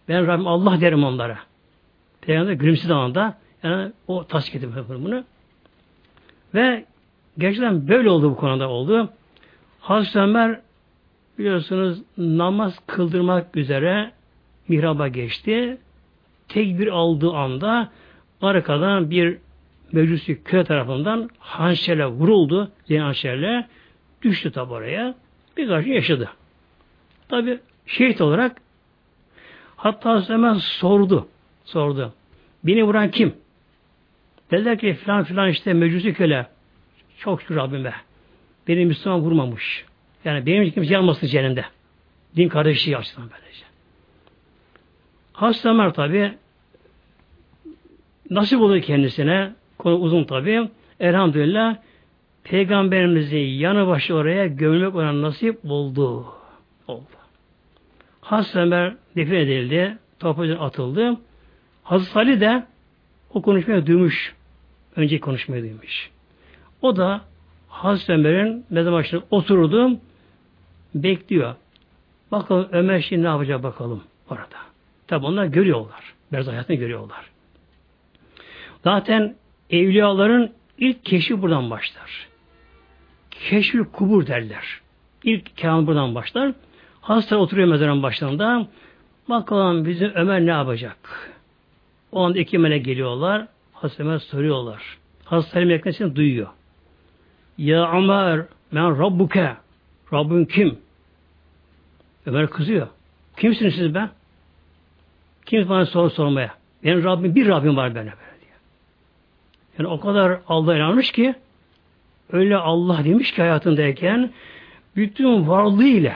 Ben Rabbim Allah derim onlara. Peygamber gülümsedi anda. Yani o tasdik edip bunu. Ve gerçekten böyle oldu bu konuda oldu. Hazreti Ömer biliyorsunuz namaz kıldırmak üzere mihraba geçti. Tekbir aldığı anda arkadan bir meclisi köy tarafından hançerle vuruldu. Zeyn hançerle düştü tabi oraya. Birkaç gün yaşadı. Tabi şehit olarak hatta hemen sordu. Sordu. Beni vuran kim? Dediler ki filan filan işte meclisi köle. Çok şükür Rabbime. Beni Müslüman vurmamış. Yani benim kimse yanmasın cehennemde. Din kardeşliği açısından böylece. Hazreti Ömer tabi nasip oldu kendisine Konu uzun tabi. Elhamdülillah Peygamberimizi yanı başı oraya gömülmek ona nasip oldu. Oldu. Hazreti Ömer defin edildi. Toprağa atıldı. Hazreti Ali de o konuşmayı duymuş. Önceki konuşmayı duymuş. O da Hazreti Ömer'in mezar başına oturdu. Bekliyor. Bakalım Ömer şimdi ne yapacak bakalım orada. Tabi onlar görüyorlar. Mezar hayatını görüyorlar. Zaten evliyaların ilk keşfi buradan başlar. Keşfül kubur derler. İlk kelam buradan başlar. Hasta oturuyor mezarın başlarında. Bakalım bizim Ömer ne yapacak? O anda iki melek geliyorlar. Hazreti Ömer soruyorlar. Hazreti meleklerini duyuyor. Ya Ömer ben Rabbuke. Rabbin kim? Ömer kızıyor. Kimsiniz siz ben? Kim bana soru sormaya? Benim Rabbim bir Rabbim var benim. Yani o kadar Allah'a inanmış ki öyle Allah demiş ki hayatındayken bütün varlığıyla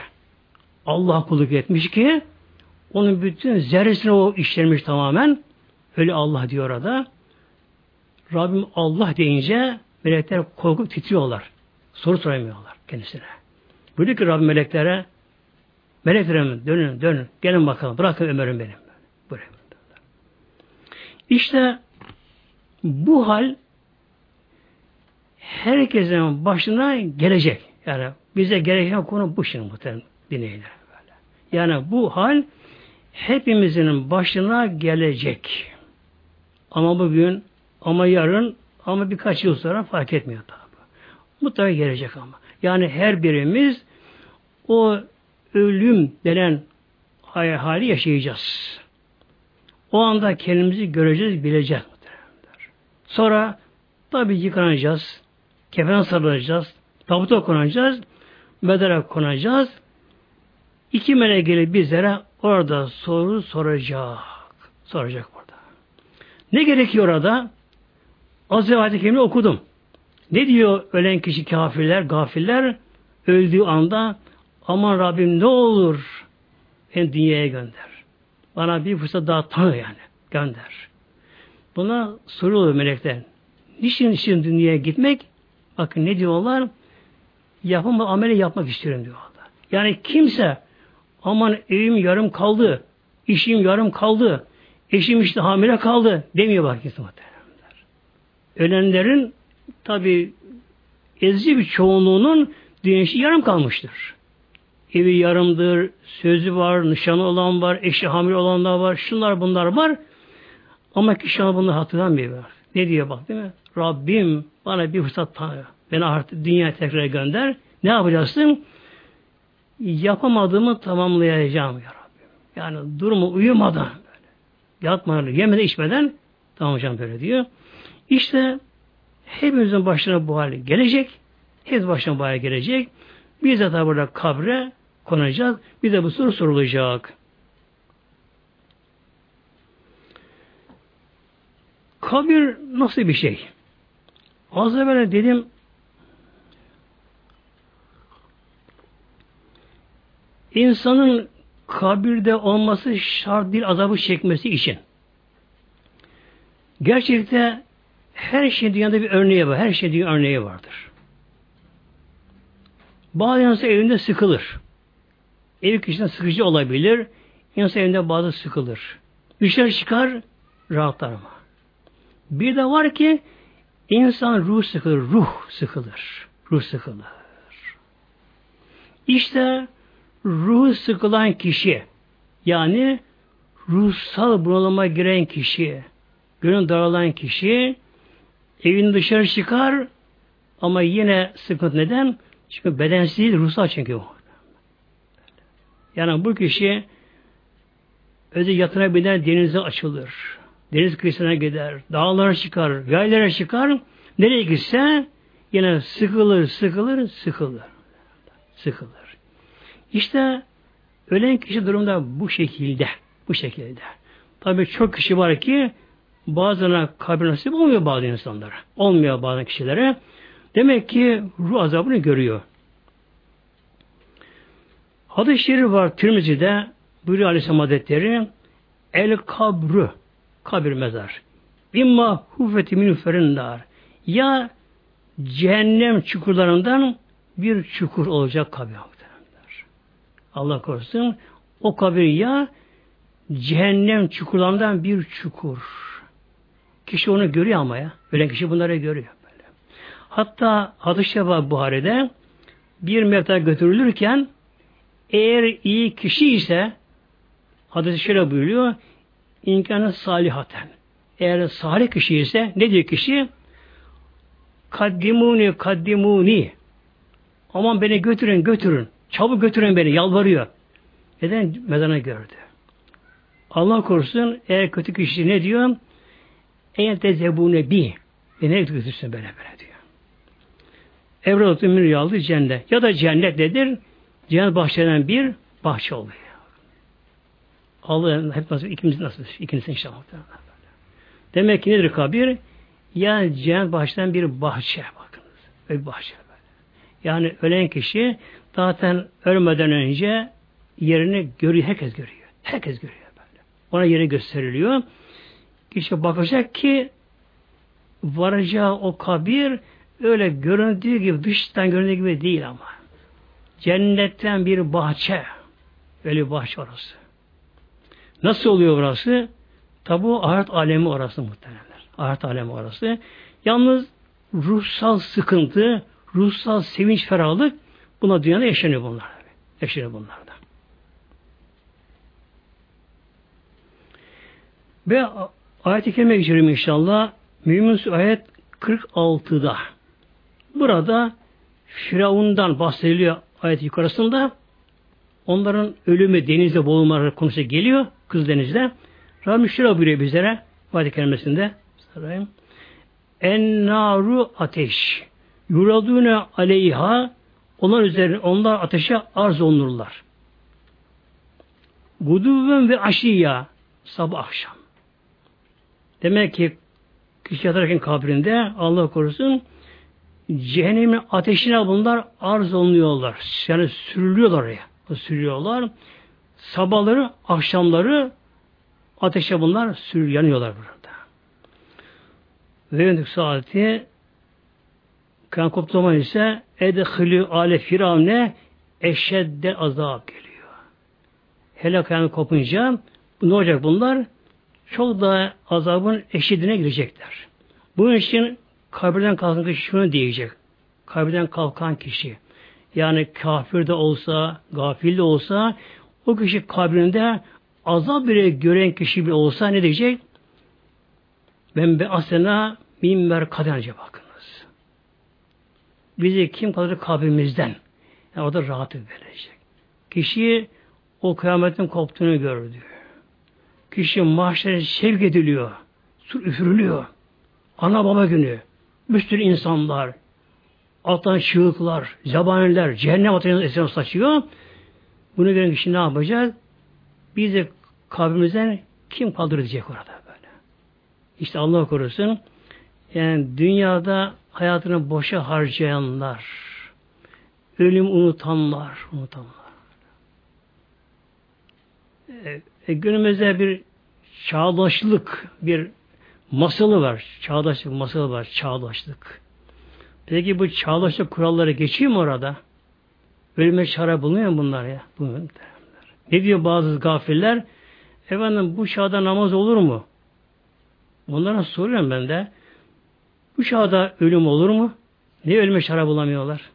Allah kulluk etmiş ki onun bütün zerresine o işlemiş tamamen. Öyle Allah diyor orada. Rabbim Allah deyince melekler korkup titriyorlar. Soru soramıyorlar kendisine. Buyuruyor ki Rabbim meleklere meleklerim dönün dönün gelin bakalım bırakın Ömer'im benim. Buraya. İşte bu hal herkesin başına gelecek. Yani bize gereken konu bu şimdi muhtemelen dinleyiler. Böyle. Yani bu hal hepimizin başına gelecek. Ama bugün, ama yarın, ama birkaç yıl sonra fark etmiyor tabi. Mutlaka gelecek ama. Yani her birimiz o ölüm denen hali yaşayacağız. O anda kendimizi göreceğiz, bileceğiz. Sonra tabi yıkanacağız. Kefen sarılacağız. Tabuta konacağız. Medara konacağız. İki melek gelip bizlere orada soru soracak. Soracak orada. Ne gerekiyor orada? Az önce ayet okudum. Ne diyor ölen kişi kafirler, gafiller? Öldüğü anda aman Rabbim ne olur beni dünyaya gönder. Bana bir fırsat daha tanı yani. Gönder. Buna soruyor melekler. Niçin için dünyaya gitmek? Bakın ne diyorlar? yapımı ameli yapmak istiyorum diyor Allah. Yani kimse aman evim yarım kaldı, işim yarım kaldı, eşim işte hamile kaldı demiyor bak muhtemelenler. Ölenlerin tabi ezici bir çoğunluğunun dünya yarım kalmıştır. Evi yarımdır, sözü var, nişanı olan var, eşi hamile olanlar var, şunlar bunlar var. Ama kişi bunu hatırlamıyor. Ne diyor bak değil mi? Rabbim bana bir fırsat tanı. Beni artık dünya tekrar gönder. Ne yapacaksın? Yapamadığımı tamamlayacağım ya Rabbim. Yani durumu uyumadan. Yatmadan, yemeden, içmeden tamamlayacağım böyle diyor. İşte hepimizin başına bu hale gelecek. Hepimizin başına bu hale gelecek. Biz de burada kabre konacağız. Bir de bu soru sorulacak. Kabir nasıl bir şey? Az evvel dedim insanın kabirde olması şart değil azabı çekmesi için. Gerçekte her şey dünyada bir örneği var. Her şey dünya örneği vardır. Bazı insan evinde sıkılır. Ev kişiden sıkıcı olabilir. İnsan evinde bazı sıkılır. Dışarı çıkar, rahatlar ama. Bir de var ki insan ruh sıkılır, ruh sıkılır. Ruh sıkılır. İşte ruh sıkılan kişi yani ruhsal bunalıma giren kişi, gönül daralan kişi evin dışarı çıkar ama yine sıkıntı neden? Çünkü bedensiz değil, ruhsal çünkü o. Yani bu kişi özü yatına biner denize açılır. Deniz kıyısına gider, dağlara çıkar, yaylara çıkar. Nereye gitse yine sıkılır, sıkılır, sıkılır. Sıkılır. İşte ölen kişi durumda bu şekilde. Bu şekilde. Tabi çok kişi var ki bazılarına kabir nasip olmuyor bazı insanlara. Olmuyor bazı kişilere. Demek ki ruh azabını görüyor. Hadis-i şerif var Tirmizi'de buyuruyor Aleyhisselam Hazretleri El kabru kabir mezar. İmma hufeti min ferinnar. Ya cehennem çukurlarından bir çukur olacak kabir. Allah korusun. O kabir ya cehennem çukurlarından bir çukur. Kişi onu görüyor ama ya. Ölen kişi bunları görüyor. Böyle. Hatta hadis-i var Buhari'de bir mevta götürülürken eğer iyi kişi ise hadis-i şöyle buyuruyor imkanı salihaten. Eğer salih kişi ise ne diyor kişi? Kaddimuni kaddimuni aman beni götürün götürün. Çabuk götürün beni yalvarıyor. Neden? Mezana gördü. Allah korusun eğer kötü kişi ne diyor? Eğer tezebune bi. Beni götürsün böyle böyle diyor. Evrat Ömür aldı cennet. Ya da cennet nedir? Cennet bahçeden bir bahçe oluyor. Allah hep nasıl ikimiz nasıl ikiniz inşallah. Demek ki nedir kabir? Ya cennet bahçeden bir bahçe bakınız. Bir bahçe böyle. Yani ölen kişi zaten ölmeden önce yerini görüyor. Herkes görüyor. Herkes görüyor böyle. Ona yeri gösteriliyor. Kişi bakacak ki varacağı o kabir öyle göründüğü gibi dıştan göründüğü gibi değil ama. Cennetten bir bahçe. Öyle bir bahçe orası. Nasıl oluyor burası? Tabi o ahiret alemi orası muhtemelenler. Ahiret alemi orası. Yalnız ruhsal sıkıntı, ruhsal sevinç, ferahlık buna dünyada yaşanıyor bunlar. Yaşanıyor bunlarda. Ve ayet-i kerime geçiyorum inşallah. Mümin ayet 46'da. Burada Firavun'dan bahsediliyor ayet yukarısında. Onların ölümü denizde boğulmaları konusu geliyor. Kız denizde. Rabbim şöyle buyuruyor bizlere. Ayet-i kerimesinde. Sarayım. En naru ateş. Yuradune aleyha onlar üzerine onlar ateşe arz olunurlar. Guduvven ve aşiya sabah akşam. Demek ki kişi yatarken kabrinde Allah korusun cehennemin ateşine bunlar arz olunuyorlar. Yani sürülüyorlar oraya. Sürüyorlar. Sabahları, akşamları ateşe bunlar sür yanıyorlar burada. Ve saati koptuğu zaman ise edhülü ale firavne eşedde azap geliyor. Hele kıyamet kopunca ne olacak bunlar? Çok daha azabın eşidine girecekler. Bunun için kabirden kalkan kişi şunu diyecek. Kabirden kalkan kişi yani kafir de olsa, gafil de olsa o kişi kabrinde azap bile gören kişi bile olsa ne diyecek? Ben be asena minber kaderce bakınız. Bizi kim kaldırır kabrimizden? Yani orada rahatı verecek. Kişi o kıyametin koptuğunu gördü. Kişi mahşere sevk ediliyor. Sur üfürülüyor. Ana baba günü. Bir insanlar, alttan çığlıklar, zabaniler, cehennem ateşinin esrarı saçıyor. Bunu gören kişi ne yapacak? Bizi kabrimizden kim kaldıracak orada böyle? İşte Allah korusun. Yani dünyada hayatını boşa harcayanlar, ölüm unutanlar, unutanlar. E, e, günümüzde bir çağdaşlık, bir masalı var. Çağdaşlık masalı var. Çağdaşlık. Peki bu çağdaşlık kuralları geçiyor mu orada? Ölüme çare bulunuyor mu bunlar ya? Bulunuyor. Ne diyor bazı gafiller? Efendim bu çağda namaz olur mu? Onlara soruyorum ben de. Bu çağda ölüm olur mu? Ne ölüme çare bulamıyorlar?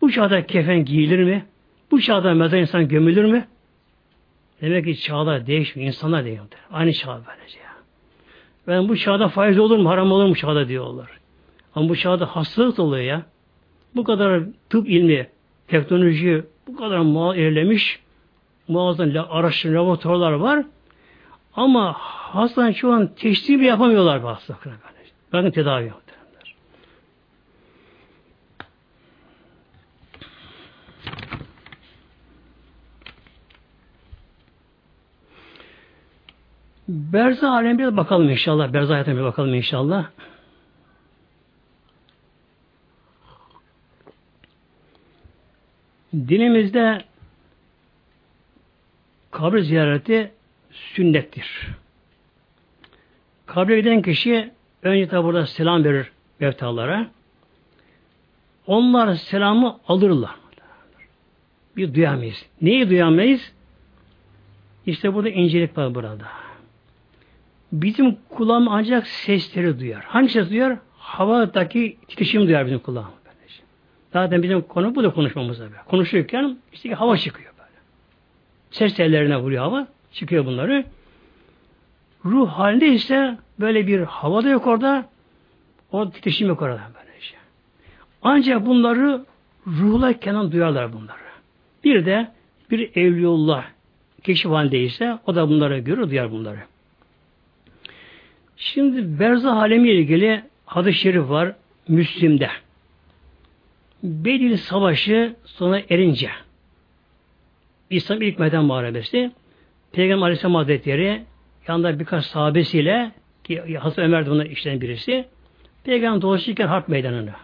Bu çağda kefen giyilir mi? Bu çağda mezar insan gömülür mü? Demek ki çağlar değişmiyor. insanlar değişiyor. Aynı çağ böylece ya. Ben bu çağda faiz olur mu? Haram olur mu çağda diyorlar. Ama bu çağda hastalık oluyor ya. Bu kadar tıp ilmi, teknoloji bu kadar mual ilerlemiş. Muazzam araştırma laboratuvarlar var. Ama hastanın şu an teşhisi yapamıyorlar bu hastalıklara. Bakın tedavi yok. Berza alemine bakalım inşallah. Berza hayatına bir bakalım inşallah. Dinimizde kabir ziyareti sünnettir. Kabre giden kişi önce tabi burada selam verir mevtalara. Onlar selamı alırlar. Bir duyamayız. Neyi duyamayız? İşte burada incelik var burada. Bizim kulağım ancak sesleri duyar. Hangi ses duyar? Havadaki titreşim duyar bizim kulağım. Zaten bizim konu bu da konuşmamızda. Böyle. Konuşurken işte hava çıkıyor böyle. Ses tellerine vuruyor hava. Çıkıyor bunları. Ruh halinde ise böyle bir hava da yok orada. O titreşim yok orada böylece. Ancak bunları ruhla kenan duyarlar bunları. Bir de bir evliyullah keşif halindeyse o da bunları görür, duyar bunları. Şimdi berzah alemi ile ilgili hadis-i şerif var Müslim'de. Bedir Savaşı sona erince İslam ilk meydan muharebesi Peygamber Aleyhisselam Hazretleri yanında birkaç sahabesiyle ki Hazreti Ömer de bunun işleyen birisi Peygamber dolaşırken harp meydanına.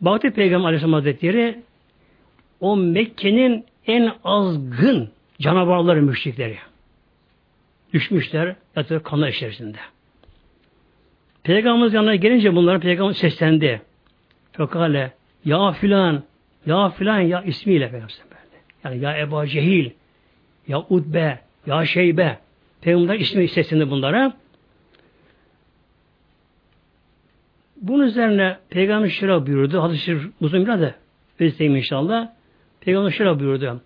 Baktı Peygamber Aleyhisselam Hazretleri o Mekke'nin en azgın canavarları müşrikleri. Düşmüşler yatıyor kanlar içerisinde. Peygamberimiz yanına gelince bunlar peygamber seslendi. Fekale ya filan ya filan ya ismiyle peygamber Yani ya Ebu Cehil ya Utbe ya Şeybe peygamber ismi seslendi bunlara. Bunun üzerine Peygamber şöyle buyurdu. Hadis-i Şerif uzun biraz da özleyeyim inşallah. Peygamber şöyle buyurdu.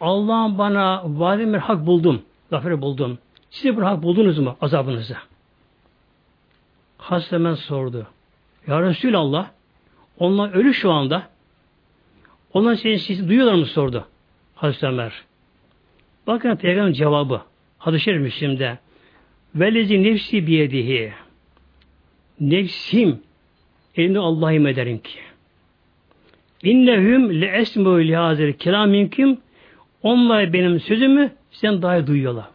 Allah'ım bana vadim bir hak buldum. Zaferi buldum. Siz bir hak buldunuz mu azabınızı? Hazreti hemen sordu. Ya Resulallah onlar ölü şu anda. Onlar seni siz duyuyorlar mı sordu. Hazreti Ömer. Bakın Peygamber cevabı. Hadis-i Şerif Müslim'de. Velezi nefsi biyedihi. Nefsim elinde Allah'ım ederim ki. İnnehum le esmu li hazir kelamim onlar benim sözümü sen daha duyuyorlar.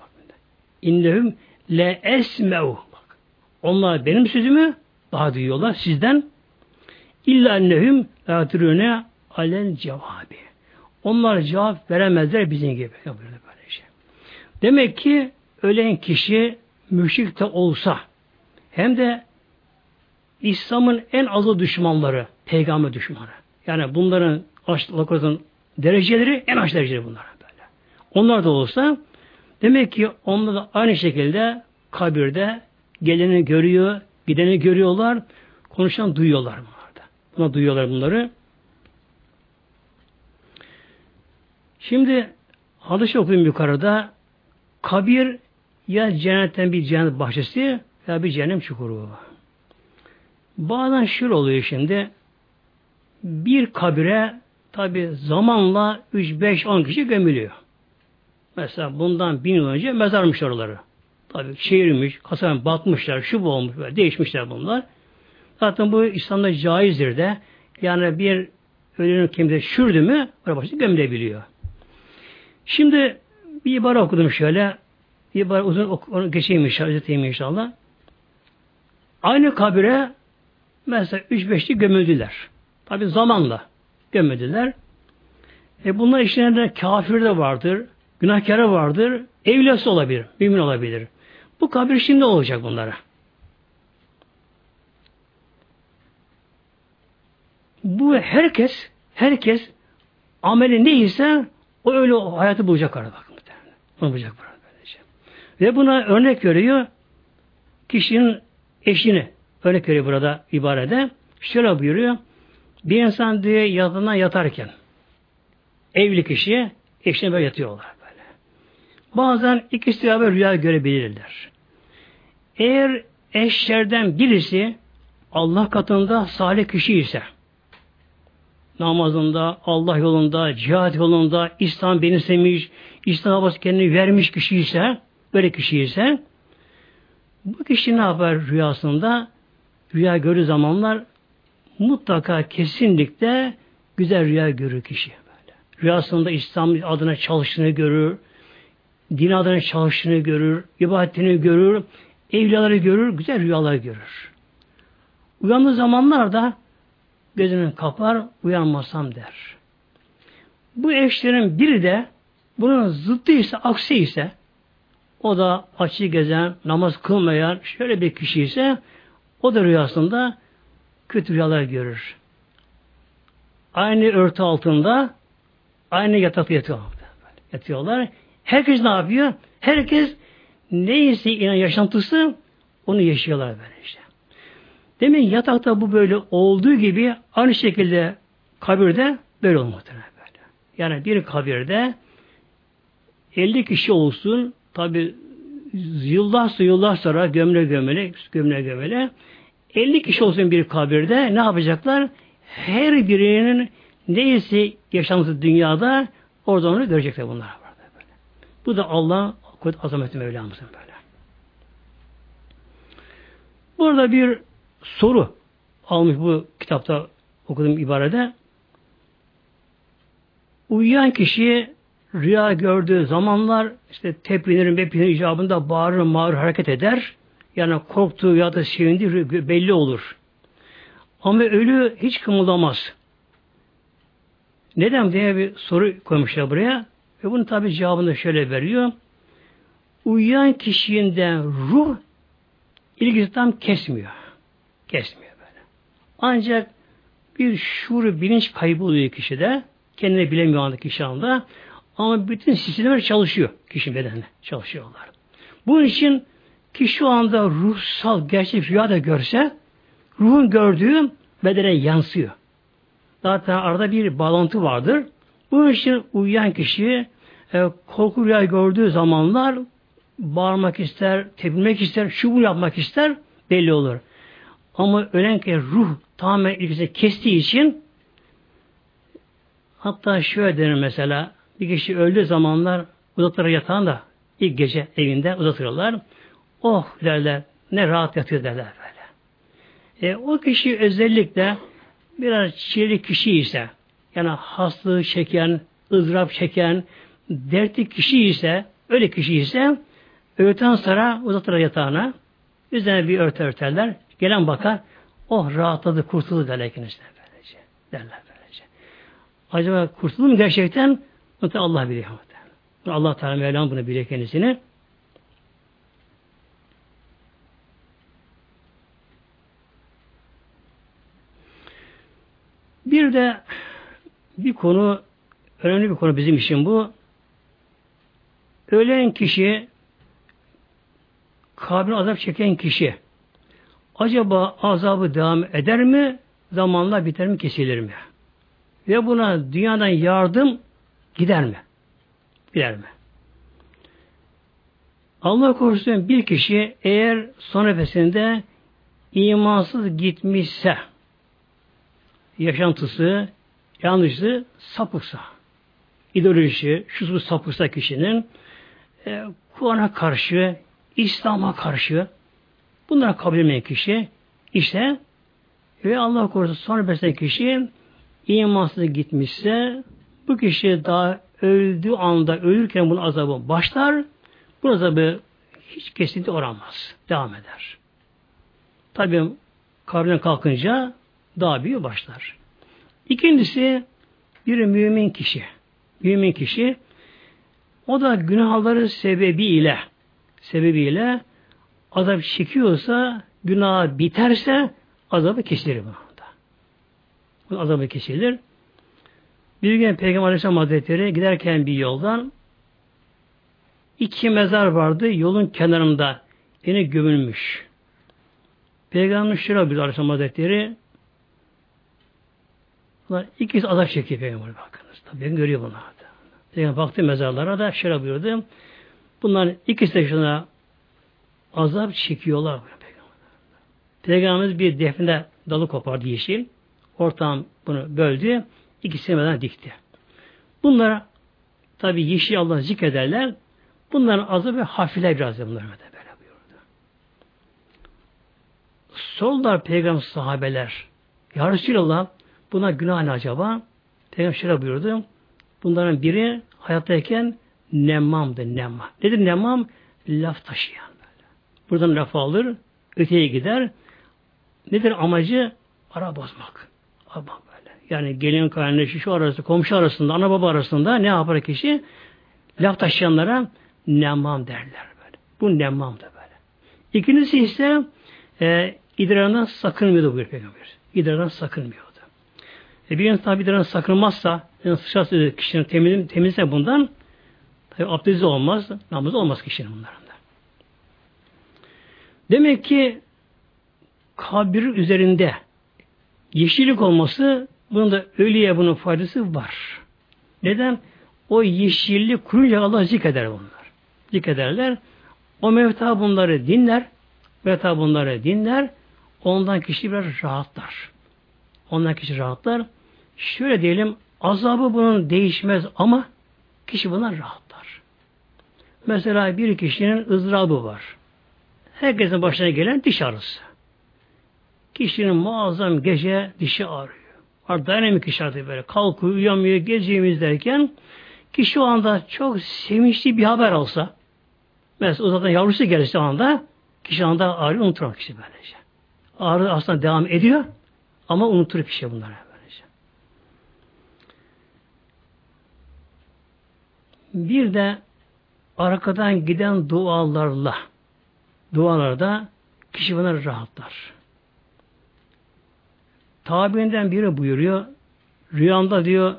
İnnehum le esme'u. Bak. Onlar benim sözümü daha duyuyorlar sizden. İlla ennehum yatırune alen cevabı. Onlar cevap veremezler bizim gibi. Böyle şey. Demek ki ölen kişi müşrik de olsa hem de İslam'ın en azı düşmanları, peygamber düşmanı. Yani bunların aşırılıkların dereceleri en aşağı dereceleri bunlar böyle. Onlar da olsa demek ki onlar da aynı şekilde kabirde geleni görüyor, gideni görüyorlar, konuşan duyuyorlar da. Buna duyuyorlar bunları. Şimdi hadis okuyayım yukarıda. Kabir ya cennetten bir cennet bahçesi ya bir cehennem çukuru. Bazen şöyle oluyor şimdi. Bir kabire tabi zamanla 3, 5, 10 kişi gömülüyor. Mesela bundan bin yıl önce mezarmış oraları. Tabi şehirmiş, kasabın batmışlar, şu bu olmuş, böyle değişmişler bunlar. Zaten bu İslam'da caizdir de. Yani bir ölünün kimde şürdü mü, oraya gömülebiliyor. Şimdi bir ibare okudum şöyle. Bir ibare uzun onu geçeyim inşallah, özeteyim inşallah. Aynı kabire mesela üç beşli gömüldüler. Tabi zamanla gömüldüler. E bunlar içlerinde kafir de vardır, günahkarı vardır, evliyası olabilir, mümin olabilir. Bu kabir şimdi olacak bunlara. Bu herkes, herkes ameli neyse o öyle o hayatı bulacak arada. Bak, Onu bulacak böylece. Ve buna örnek veriyor kişinin eşini örnek veriyor burada ibarede. Şöyle buyuruyor. Bir insan diye yatağından yatarken evli kişi eşine böyle yatıyorlar böyle. Bazen ikisi beraber rüya görebilirler. Eğer eşlerden birisi Allah katında salih kişi ise namazında, Allah yolunda, cihat yolunda, İslam benimsemiş, İslam babası kendini vermiş kişi ise, böyle kişi ise, bu kişi ne yapar rüyasında? Rüya gördüğü zamanlar mutlaka kesinlikle güzel rüya görür kişi. Böyle. Rüyasında İslam adına çalıştığını görür, din adına çalıştığını görür, ibadetini görür, evliyaları görür, güzel rüyalar görür. Uyandığı zamanlarda gözünü kapar, uyanmasam der. Bu eşlerin biri de bunun zıttı ise, aksi ise o da açı gezen, namaz kılmayan şöyle bir kişi ise o da rüyasında kötü rüyalar görür. Aynı örtü altında aynı yatakta yatıyor. Yatıyorlar. Herkes ne yapıyor? Herkes neyse inan yaşantısı onu yaşıyorlar böyle işte. Demin yatakta bu böyle olduğu gibi aynı şekilde kabirde böyle olmaktadır böyle. Yani bir kabirde 50 kişi olsun tabi yıllar yıllar sonra gömle gömle gömle gömle 50 kişi olsun bir kabirde ne yapacaklar? Her birinin neyse yaşantısı dünyada orada onu görecekler bunlar. Böyle. Bu da Allah kudret azameti Mevlamızın böyle. Burada bir soru almış bu kitapta okuduğum ibarede. Uyuyan kişi rüya gördüğü zamanlar işte tepinir, mepinir icabında bağırır, mağrur hareket eder. Yani korktuğu ya da sevindiği belli olur. Ama ölü hiç kımıldamaz. Neden diye bir soru koymuşlar buraya. Ve bunun tabi cevabını şöyle veriyor. Uyuyan kişinin ruh ilgisi tam kesmiyor. Kesmiyor böyle. Ancak bir şuur bilinç kaybı oluyor kişide. Kendine bilemiyor anda kişi anda. Ama bütün sistemler çalışıyor. Kişi bedenine çalışıyorlar. Bunun için ki şu anda ruhsal gerçek rüya da görse ruhun gördüğü bedene yansıyor. Zaten arada bir bağlantı vardır. Bunun için uyuyan kişi e, korku rüya gördüğü zamanlar bağırmak ister, tepinmek ister, şu bunu yapmak ister belli olur. Ama ölen ki ruh tamamen ilgisini kestiği için hatta şöyle denir mesela bir kişi öldüğü zamanlar uzatırlar yatağında ilk gece evinde uzatırlar. Oh derler ne rahat yatıyor derler böyle. E, o kişi özellikle biraz çiğli kişi ise yani hastalığı çeken, ızdırap çeken, dertli kişi ise öyle kişi ise öğleden sonra uzatırlar yatağına üzerine bir örtü örterler Gelen bakar, oh rahatladı, kurtuldu derler işte böylece. Derler böylece. Acaba kurtuldu mu gerçekten? Mutlaka Allah biliyor. Allah Teala Mevlam bunu biliyor kendisini. Bir de bir konu, önemli bir konu bizim için bu. Ölen kişi, kabir azap çeken kişi, acaba azabı devam eder mi, zamanla biter mi, kesilir mi? Ve buna dünyadan yardım gider mi? Gider mi? Allah korusun bir kişi eğer son nefesinde imansız gitmişse, yaşantısı, yanlışlığı sapıksa, ideolojisi, şu sapıksa kişinin e, Kur'an'a karşı, İslam'a karşı bunlara kabul etmeyen kişi işte ve Allah korusun sonra besleyen kişi imansız gitmişse bu kişi daha öldüğü anda ölürken bunun azabı başlar. Bu azabı hiç kesinlikle oramaz. Devam eder. Tabi kabrinden kalkınca daha büyük başlar. İkincisi bir mümin kişi. Mümin kişi o da günahları sebebiyle sebebiyle azap çekiyorsa günah biterse azabı kesilir bu Bu azabı kesilir. Bir gün Peygamber Aleyhisselam Hazretleri giderken bir yoldan iki mezar vardı yolun kenarında yine gömülmüş. Peygamber şöyle bir Aleyhisselam Hazretleri Bunlar ikisi azap çekiyor Peygamber bakınız. Tabi görüyor bunlar. Peygamber baktı mezarlara da şöyle buyurdu. Bunların ikisi de şuna azap çekiyorlar. Peygamber. Peygamberimiz bir defne dalı kopardı yeşil. Ortam bunu böldü. İkisini mezarına dikti. Bunlar tabi yeşil Allah zikrederler. Bunların azabı hafifler biraz bunlar böyle buyurdu. Sollar peygamber sahabeler. Ya Resulallah Buna günah ne acaba? Peygamber şöyle buyurdu. Bunların biri hayattayken nemmamdı nemma. Nedir nemmam? Laf taşıyan. Buradan laf alır, öteye gider. Nedir amacı? Ara bozmak. Ama böyle. Yani gelin kardeşi şu arası, komşu arasında, ana baba arasında ne yapar kişi? Laf taşıyanlara nemmam derler böyle. Bu nemmam da böyle. İkincisi ise e, idrarından sakınmıyordu buyuruyor Peygamber. İdrardan sakınmıyor. E bir insan bir sakınmazsa, yani sıçrası kişinin temiz, temizse bundan tabi abdesti olmaz, namazı olmaz kişinin bunlarında. Demek ki kabir üzerinde yeşillik olması bunun da ölüye bunun faydası var. Neden? O yeşillik kurunca Allah zikreder bunlar. Zikrederler. O mevta bunları dinler. Mevta bunları dinler. Ondan kişi biraz rahatlar. Ondan kişi rahatlar. Şöyle diyelim azabı bunun değişmez ama kişi buna rahatlar. Mesela bir kişinin ızdırabı var. Herkesin başına gelen diş ağrısı. Kişinin muazzam gece dişi ağrıyor. Artık dayanamıyor kişi artık böyle. Kalkıyor, uyuyamıyor, gezeceğimiz derken kişi o anda çok sevinçli bir haber alsa mesela uzaktan yavrusu gelirse o anda kişi anda ağrıyor unutur kişi böylece. Ağrı aslında devam ediyor ama unutur kişi bunları. Bir de arkadan giden dualarla dualarda kişi bunları rahatlar. Tabiinden biri buyuruyor. Rüyamda diyor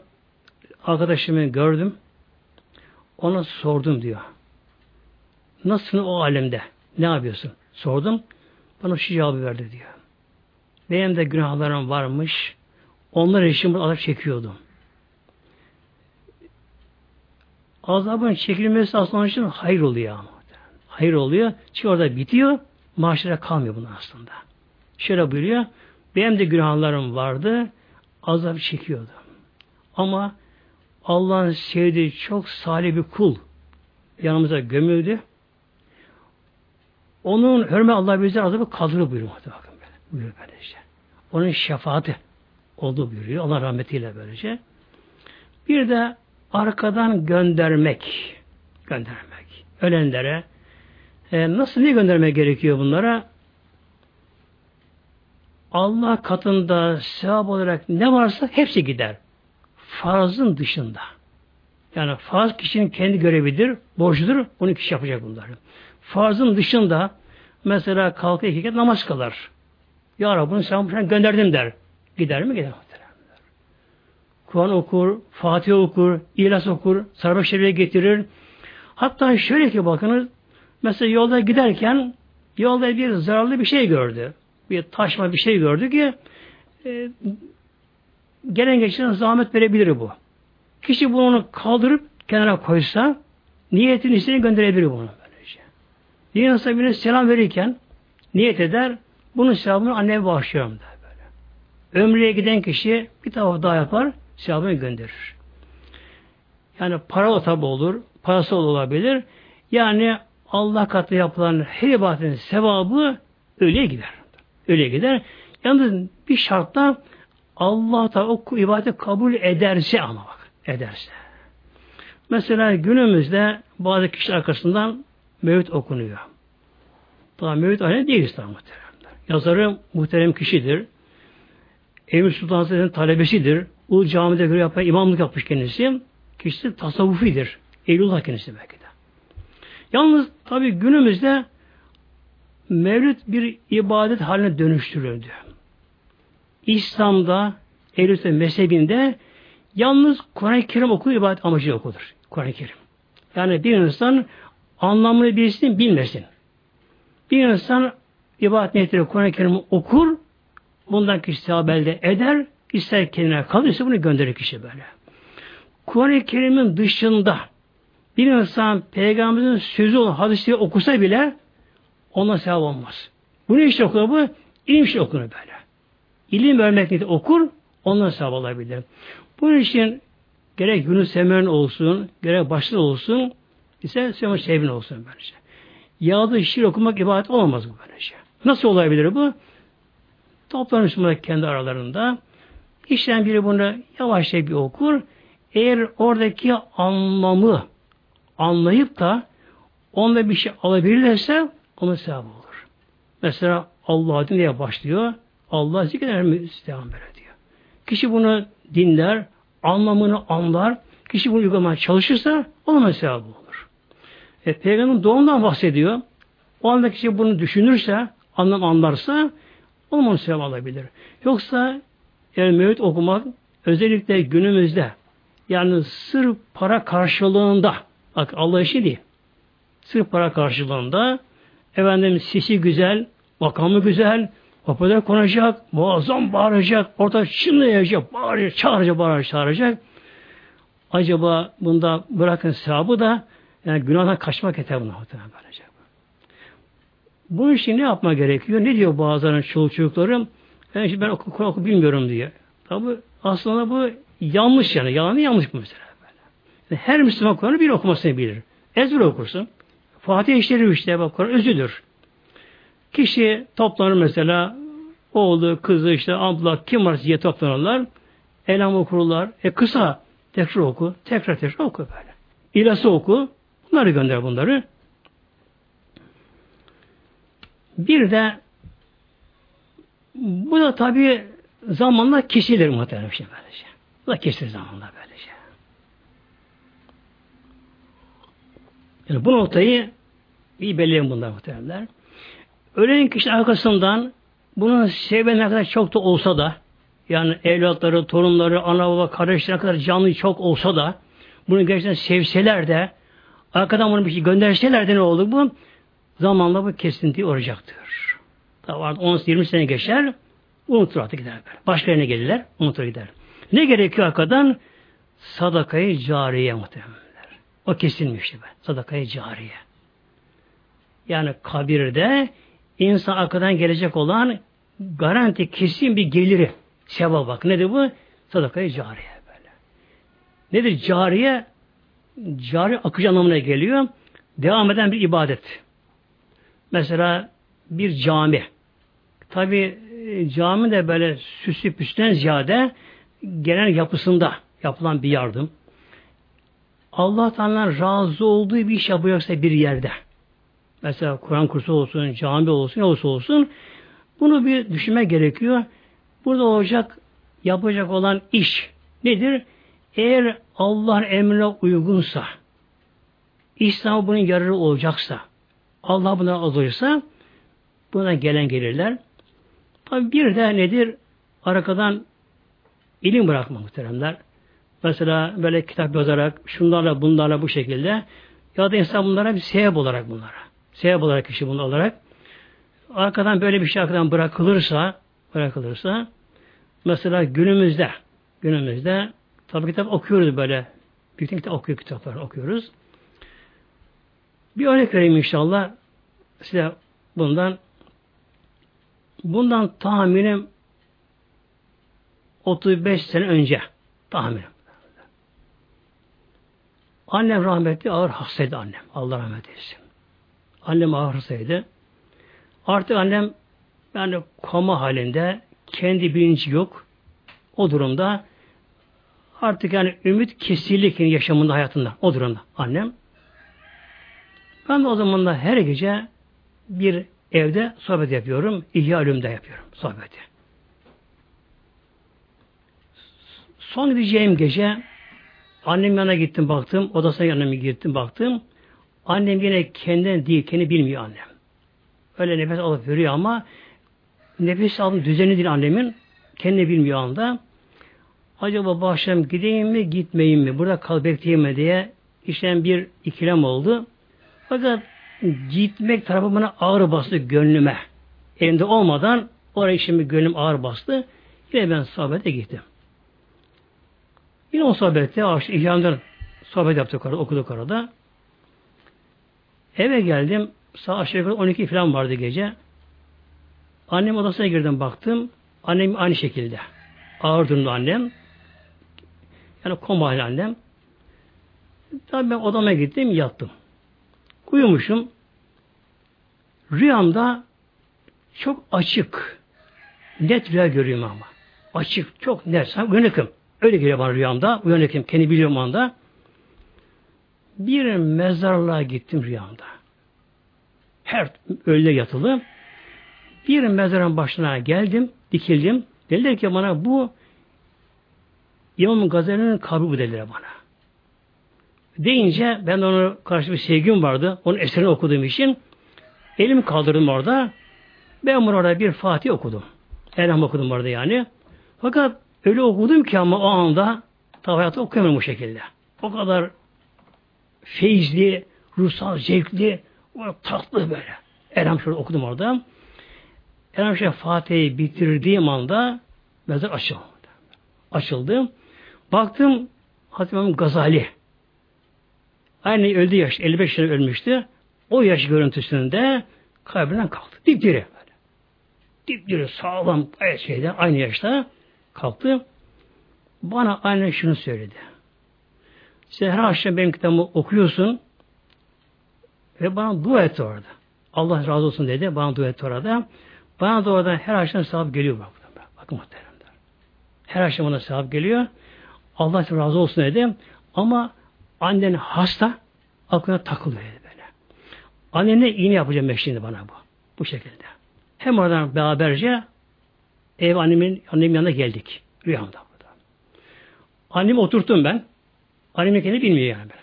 arkadaşımı gördüm. Ona sordum diyor. Nasılsın o alemde? Ne yapıyorsun? Sordum. Bana şu cevabı verdi diyor. Benim de günahlarım varmış. Onlar için azap çekiyordum. azabın çekilmesi aslında için hayır oluyor ama. Hayır oluyor. Çünkü orada bitiyor. Maaşlara kalmıyor bunun aslında. Şöyle buyuruyor. Benim de günahlarım vardı. Azap çekiyordum. Ama Allah'ın sevdiği çok salih bir kul yanımıza gömüldü. Onun hürme Allah bizden azabı kaldırır buyuruyor. Bakın böyle. Buyuruyor böylece. Onun şefaati oldu buyuruyor. Allah rahmetiyle böylece. Bir de arkadan göndermek. Göndermek. Ölenlere. E, nasıl ne göndermek gerekiyor bunlara? Allah katında sevap olarak ne varsa hepsi gider. Farzın dışında. Yani farz kişinin kendi görevidir, borcudur, onu kişi yapacak bunları. Farzın dışında mesela kalkıp iki namaz kılar. Ya Rabbi bunu sen gönderdim der. Gider mi? Gider. Kur'an okur, Fatih okur, İhlas okur, sarhoş şerife getirir. Hatta şöyle ki bakınız, mesela yolda giderken yolda bir zararlı bir şey gördü. Bir taşma bir şey gördü ki e, gelen geçen zahmet verebilir bu. Kişi bunu kaldırıp kenara koysa niyetin içine gönderebilir bunu. Böylece. Bir insan birine selam verirken niyet eder, bunun sevabını anneye bağışlıyorum der böyle. Ömreye giden kişi bir tavaf daha yapar, sevabını gönderir. Yani para o tabi olur, parası olabilir. Yani Allah katı yapılan her ibadetin sevabı öyle gider. Öyle gider. Yalnız bir şartla Allah da o ibadeti kabul ederse ama bak ederse. Mesela günümüzde bazı kişi arkasından mevcut okunuyor. Daha mevcut alem değil İslam muhteremler. Yazarı muhterem kişidir. Emir Sultan Hazretleri'nin talebesidir. Ulu camide göre yapan imamlık yapmış kendisi. Kişisi tasavvufidir. Eylullah kendisi belki de. Yalnız tabi günümüzde mevlüt bir ibadet haline dönüştürüldü. İslam'da, Ehl-i mezhebinde yalnız Kur'an-ı Kerim oku ibadet amacı okudur. Kur'an-ı Kerim. Yani bir insan anlamını bilsin, bilmesin. Bir insan ibadet niyetiyle Kur'an-ı Kerim okur, bundan kişi sevap elde eder, ister kendine kalırsa bunu gönderir kişi böyle. Kur'an-ı Kerim'in dışında bir insan peygamberimizin sözü olan hadisleri okusa bile ona sevap olmaz. Bu ne işte okur bu? İlim işte okur böyle. İlim niyeti okur, ondan sevap alabilir. Bunun için gerek Yunus Emre'nin olsun, gerek başlı olsun, ise Süleyman Şehbin olsun böylece. Yağda şiir okumak ibadet olmaz bu böylece. Nasıl olabilir bu? Toplanışmalar kendi aralarında. İşten biri bunu yavaşça bir okur. Eğer oradaki anlamı anlayıp da onda bir şey alabilirlerse ona sevap olur. Mesela Allah diye başlıyor. Allah zikreder mi? Devam böyle diyor. Kişi bunu dinler, anlamını anlar, kişi bunu uygulamaya çalışırsa ona sevap olur. E, Peygamberin doğumdan bahsediyor. O anda kişi bunu düşünürse, anlam anlarsa o zaman sevap alabilir. Yoksa eğer mevcut okumak özellikle günümüzde yani sırf para karşılığında bak Allah işi değil. Sırf para karşılığında efendim sesi güzel, makamı güzel, Kapıda konuşacak, muazzam bağıracak, orada çınlayacak, bağıracak, çağıracak, bağıracak, çağıracak. Acaba bunda bırakın sevabı da yani günahdan kaçmak yeter buna böylece. Bu işi ne yapma gerekiyor? Ne diyor bazılarının çoluk çocuklarım? Ben, işte ben oku, oku bilmiyorum diye. Tabi aslında bu yanlış yani. Yalanı yanlış bu mesela. Yani her Müslüman Kur'an'ı bir okumasını bilir. Ezber okursun. Fatih işleri işte bak Kur'an özüdür. Kişi toplanır mesela oğlu, kızı işte abla kim varsa diye toplanırlar. Elam okurlar. E kısa tekrar oku. Tekrar tekrar oku böyle. İlası oku. Bunları gönder bunları. Bir de bu da tabi zamanla kesilir muhtemelen şey böylece. Bu da kesilir zamanla böylece. Yani bu noktayı iyi belirleyin bunlar muhtemelenler. Ölen kişi arkasından bunun sebebi ne kadar çok da olsa da yani evlatları, torunları, ana baba, kardeşleri kadar canlı çok olsa da bunu gerçekten sevseler de arkadan bunu bir şey gönderseler de ne oldu bu? Zamanla bu kesinti olacaktır. Tabi 10-20 sene geçer unutur artık gider. Başka gelirler unutur gider. Ne gerekiyor arkadan? Sadakayı cariye muhtemelenler. O kesilmişti be. Sadakayı cariye. Yani kabirde insan arkadan gelecek olan garanti kesin bir geliri. Sevap bak. Nedir bu? Sadakayı cariye böyle. Nedir cariye? Cari akıcı anlamına geliyor. Devam eden bir ibadet. Mesela bir cami. Tabi e, cami de böyle süslü püsten ziyade genel yapısında yapılan bir yardım. Allah Teala razı olduğu bir iş yapıyorsa bir yerde Mesela Kur'an kursu olsun, cami olsun, ne olursa olsun bunu bir düşünme gerekiyor. Burada olacak, yapacak olan iş nedir? Eğer Allah'ın emrine uygunsa, İslam bunun yararı olacaksa, Allah buna alırsa, buna gelen gelirler. Tabi bir de nedir? Arkadan ilim bırakma muhteremler. Mesela böyle kitap yazarak, şunlarla bunlarla bu şekilde ya da insan bunlara bir sebep olarak bunlara. Sebep olarak kişi bunu alarak arkadan böyle bir şey arkadan bırakılırsa bırakılırsa mesela günümüzde günümüzde tabi kitap okuyoruz böyle bütün kitap okuyor kitaplar okuyoruz. Bir örnek vereyim inşallah size bundan bundan tahminim 35 sene önce tahminim. Annem rahmetli ağır hastaydı annem. Allah rahmet eylesin. Annem ağır hastaydı. Artık annem yani koma halinde kendi bilinci yok. O durumda artık yani ümit kesillik yaşamında hayatında o durumda annem. Ben de o zaman da her gece bir evde sohbet yapıyorum. İhya ölümde yapıyorum sohbeti. Son gideceğim gece annem yanına gittim baktım. Odasına yanına gittim baktım. Annem yine kendinden değil, kendi bilmiyor annem. Öyle nefes alıp veriyor ama nefes alın düzeni değil annemin. Kendi bilmiyor anda. Acaba bu akşam gideyim mi, gitmeyeyim mi? Burada kal bekleyeyim mi diye işten bir ikilem oldu. Fakat gitmek tarafı bana ağır bastı gönlüme. Elimde olmadan oraya şimdi gönlüm ağır bastı. Yine ben sohbete gittim. Yine o sohbette İhyan'dan sohbet yaptık orada, okuduk orada. Eve geldim. Saat aşağı yukarı 12 falan vardı gece. Annem odasına girdim baktım. Annem aynı şekilde. Ağır durumda annem. Yani koma annem. Tabii ben odama gittim yattım. Uyumuşum. Rüyamda çok açık, net rüya görüyorum ama. Açık, çok net. Sanki uyanıkım. Öyle geliyor bana rüyamda. Uyanıkım. Kendi biliyorum anda. Bir mezarlığa gittim rüyamda. Her öyle yatılı. Bir mezarın başına geldim, dikildim. Dediler ki bana bu İmam Gazali'nin kabri bu dediler bana. Deyince ben onu karşı bir sevgim vardı. Onun eserini okuduğum için elimi kaldırdım orada. Ben bunu bir Fatih okudum. Elham okudum orada yani. Fakat öyle okudum ki ama o anda tabi hayatı okuyamıyorum bu şekilde. O kadar feyizli, ruhsal, zevkli, tatlı böyle. Elham şurada okudum orada. Elham şey Fatih'i bitirdiğim anda mezar açıldı. Açıldı. Baktım Hazreti İmam Gazali Aynı öldü yaş, 55 yaşında ölmüştü. O yaş görüntüsünde kabrinden kalktı. Dipdiri böyle. Dipdiri sağlam şeyde aynı yaşta kalktı. Bana aynı şunu söyledi. Sen her akşam benim kitabımı okuyorsun ve bana dua et orada. Allah razı olsun dedi. Bana dua et orada. Bana da orada her akşam sevap geliyor. Bak, bakın muhteremler. Her akşam ona sevap geliyor. Allah razı olsun dedi. Ama Annen hasta, aklına takılıyor böyle. Annene iğne yapacağım şimdi bana bu. Bu şekilde. Hem oradan beraberce ev annemin, annemin yanına geldik. Rüyamda burada. Annemi oturttum ben. Annemin kendini bilmiyor yani ben.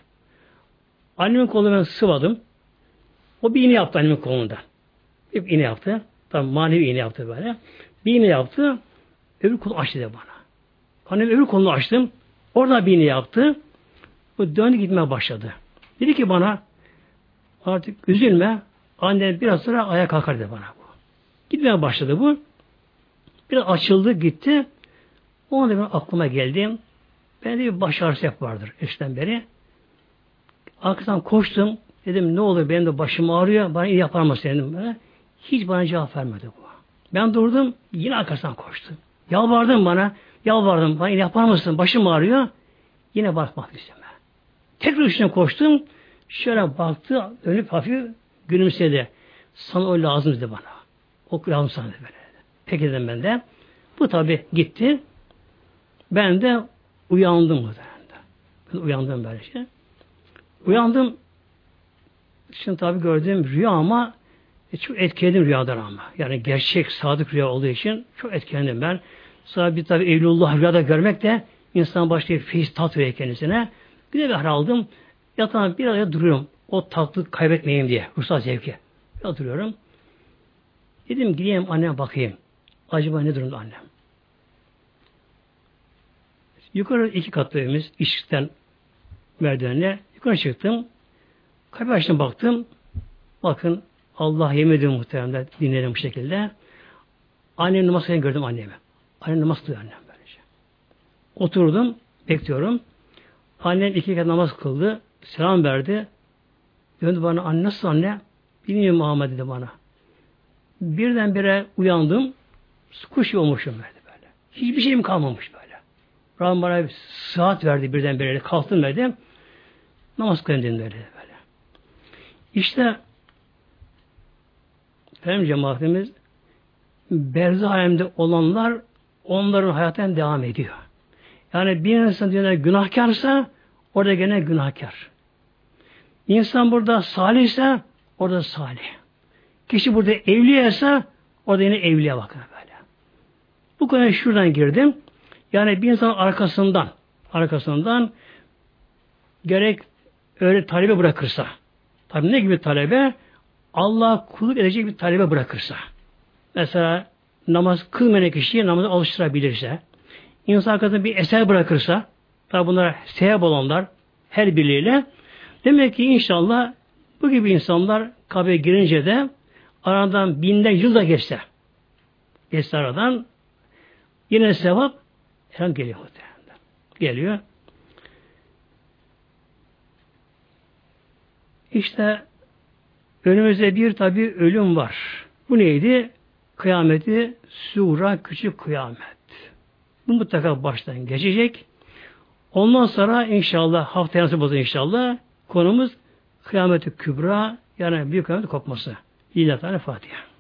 Annemin kolunu ben sıvadım. O bir iğne yaptı annemin kolunda. Bir iğne yaptı. Tabi manevi iğne yaptı böyle. Bir iğne yaptı. Öbür kolu açtı da bana. Annem öbür kolunu açtım. Orada bir iğne yaptı. Bu döndü gitmeye başladı. Dedi ki bana artık üzülme. Anne biraz sonra ayağa kalkar dedi bana bu. Gitmeye başladı bu. Biraz açıldı gitti. O anda benim aklıma geldi. Ben de bir baş ağrısı yap vardır eşten beri. Arkasından koştum. Dedim ne olur benim de başım ağrıyor. Bana iyi yapar mısın dedim böyle. Hiç bana cevap vermedi bu. Ben durdum. Yine arkasından koştum. Yalvardım bana. Yalvardım. Bana iyi yapar mısın? Başım ağrıyor. Yine bakmak istemem. Tekrar üstüne koştum. Şöyle baktı, önüp hafif gülümsedi. Sana o lazım dedi bana. O lazım sana dedi böyle. Peki dedim ben de. Bu tabi gitti. Ben de uyandım bu Ben uyandım böyle şey. Uyandım. Şimdi tabi gördüğüm rüya ama çok etkiledim rüyadan ama. Yani gerçek, sadık rüya olduğu için çok etkilendim ben. Sonra bir tabi Evlullah rüyada görmek de insan başka bir feyiz tat veriyor kendisine. Bir de bir aldım. Yatağına bir araya duruyorum. O tatlı kaybetmeyeyim diye. Ruhsal zevki. Ya duruyorum. Dedim gideyim anneme bakayım. Acaba ne durumda annem? Yukarı iki katlı evimiz. işten merdivenle. Yukarı çıktım. Kapı açtım baktım. Bakın Allah yemedi muhtemelen dinledim bu şekilde. Annem namaz kılan gördüm annemi. Annem namaz kılıyor annem böylece. Oturdum, bekliyorum. Annem iki kere namaz kıldı. Selam verdi. Döndü bana, anne nasıl anne? Bilmiyorum Muhammed dedi bana. Birdenbire uyandım. Kuş olmuşum böyle böyle. Hiçbir şeyim kalmamış böyle. Rabbim bana bir saat verdi birdenbire. Kalktım dedim. Namaz kılayım dedim böyle. İşte benim cemaatimiz berzah alemde olanlar onların hayattan devam ediyor. Yani bir insan diyorlar günahkarsa orada gene günahkar. İnsan burada salihse orada salih. Kişi burada evliyse orada yine evliye bakın. Bu konuya şuradan girdim. Yani bir insan arkasından arkasından gerek öyle talebe bırakırsa tabi ne gibi talebe? Allah kulluk edecek bir talebe bırakırsa. Mesela namaz kılmayan kişiyi namazı alıştırabilirse, insan arkasında bir eser bırakırsa, tabi bunlar sevap olanlar her birliğiyle, demek ki inşallah bu gibi insanlar kabre girince de aradan binler yıl da geçse, geçse aradan yine sevap her geliyor muhtemelen. Geliyor. İşte önümüzde bir tabi ölüm var. Bu neydi? Kıyameti sura küçük kıyamet. Bu mutlaka baştan geçecek. Ondan sonra inşallah haftaya nasıl bozun inşallah konumuz kıyameti kübra yani büyük kıyamet kopması. İlahi Fatiha.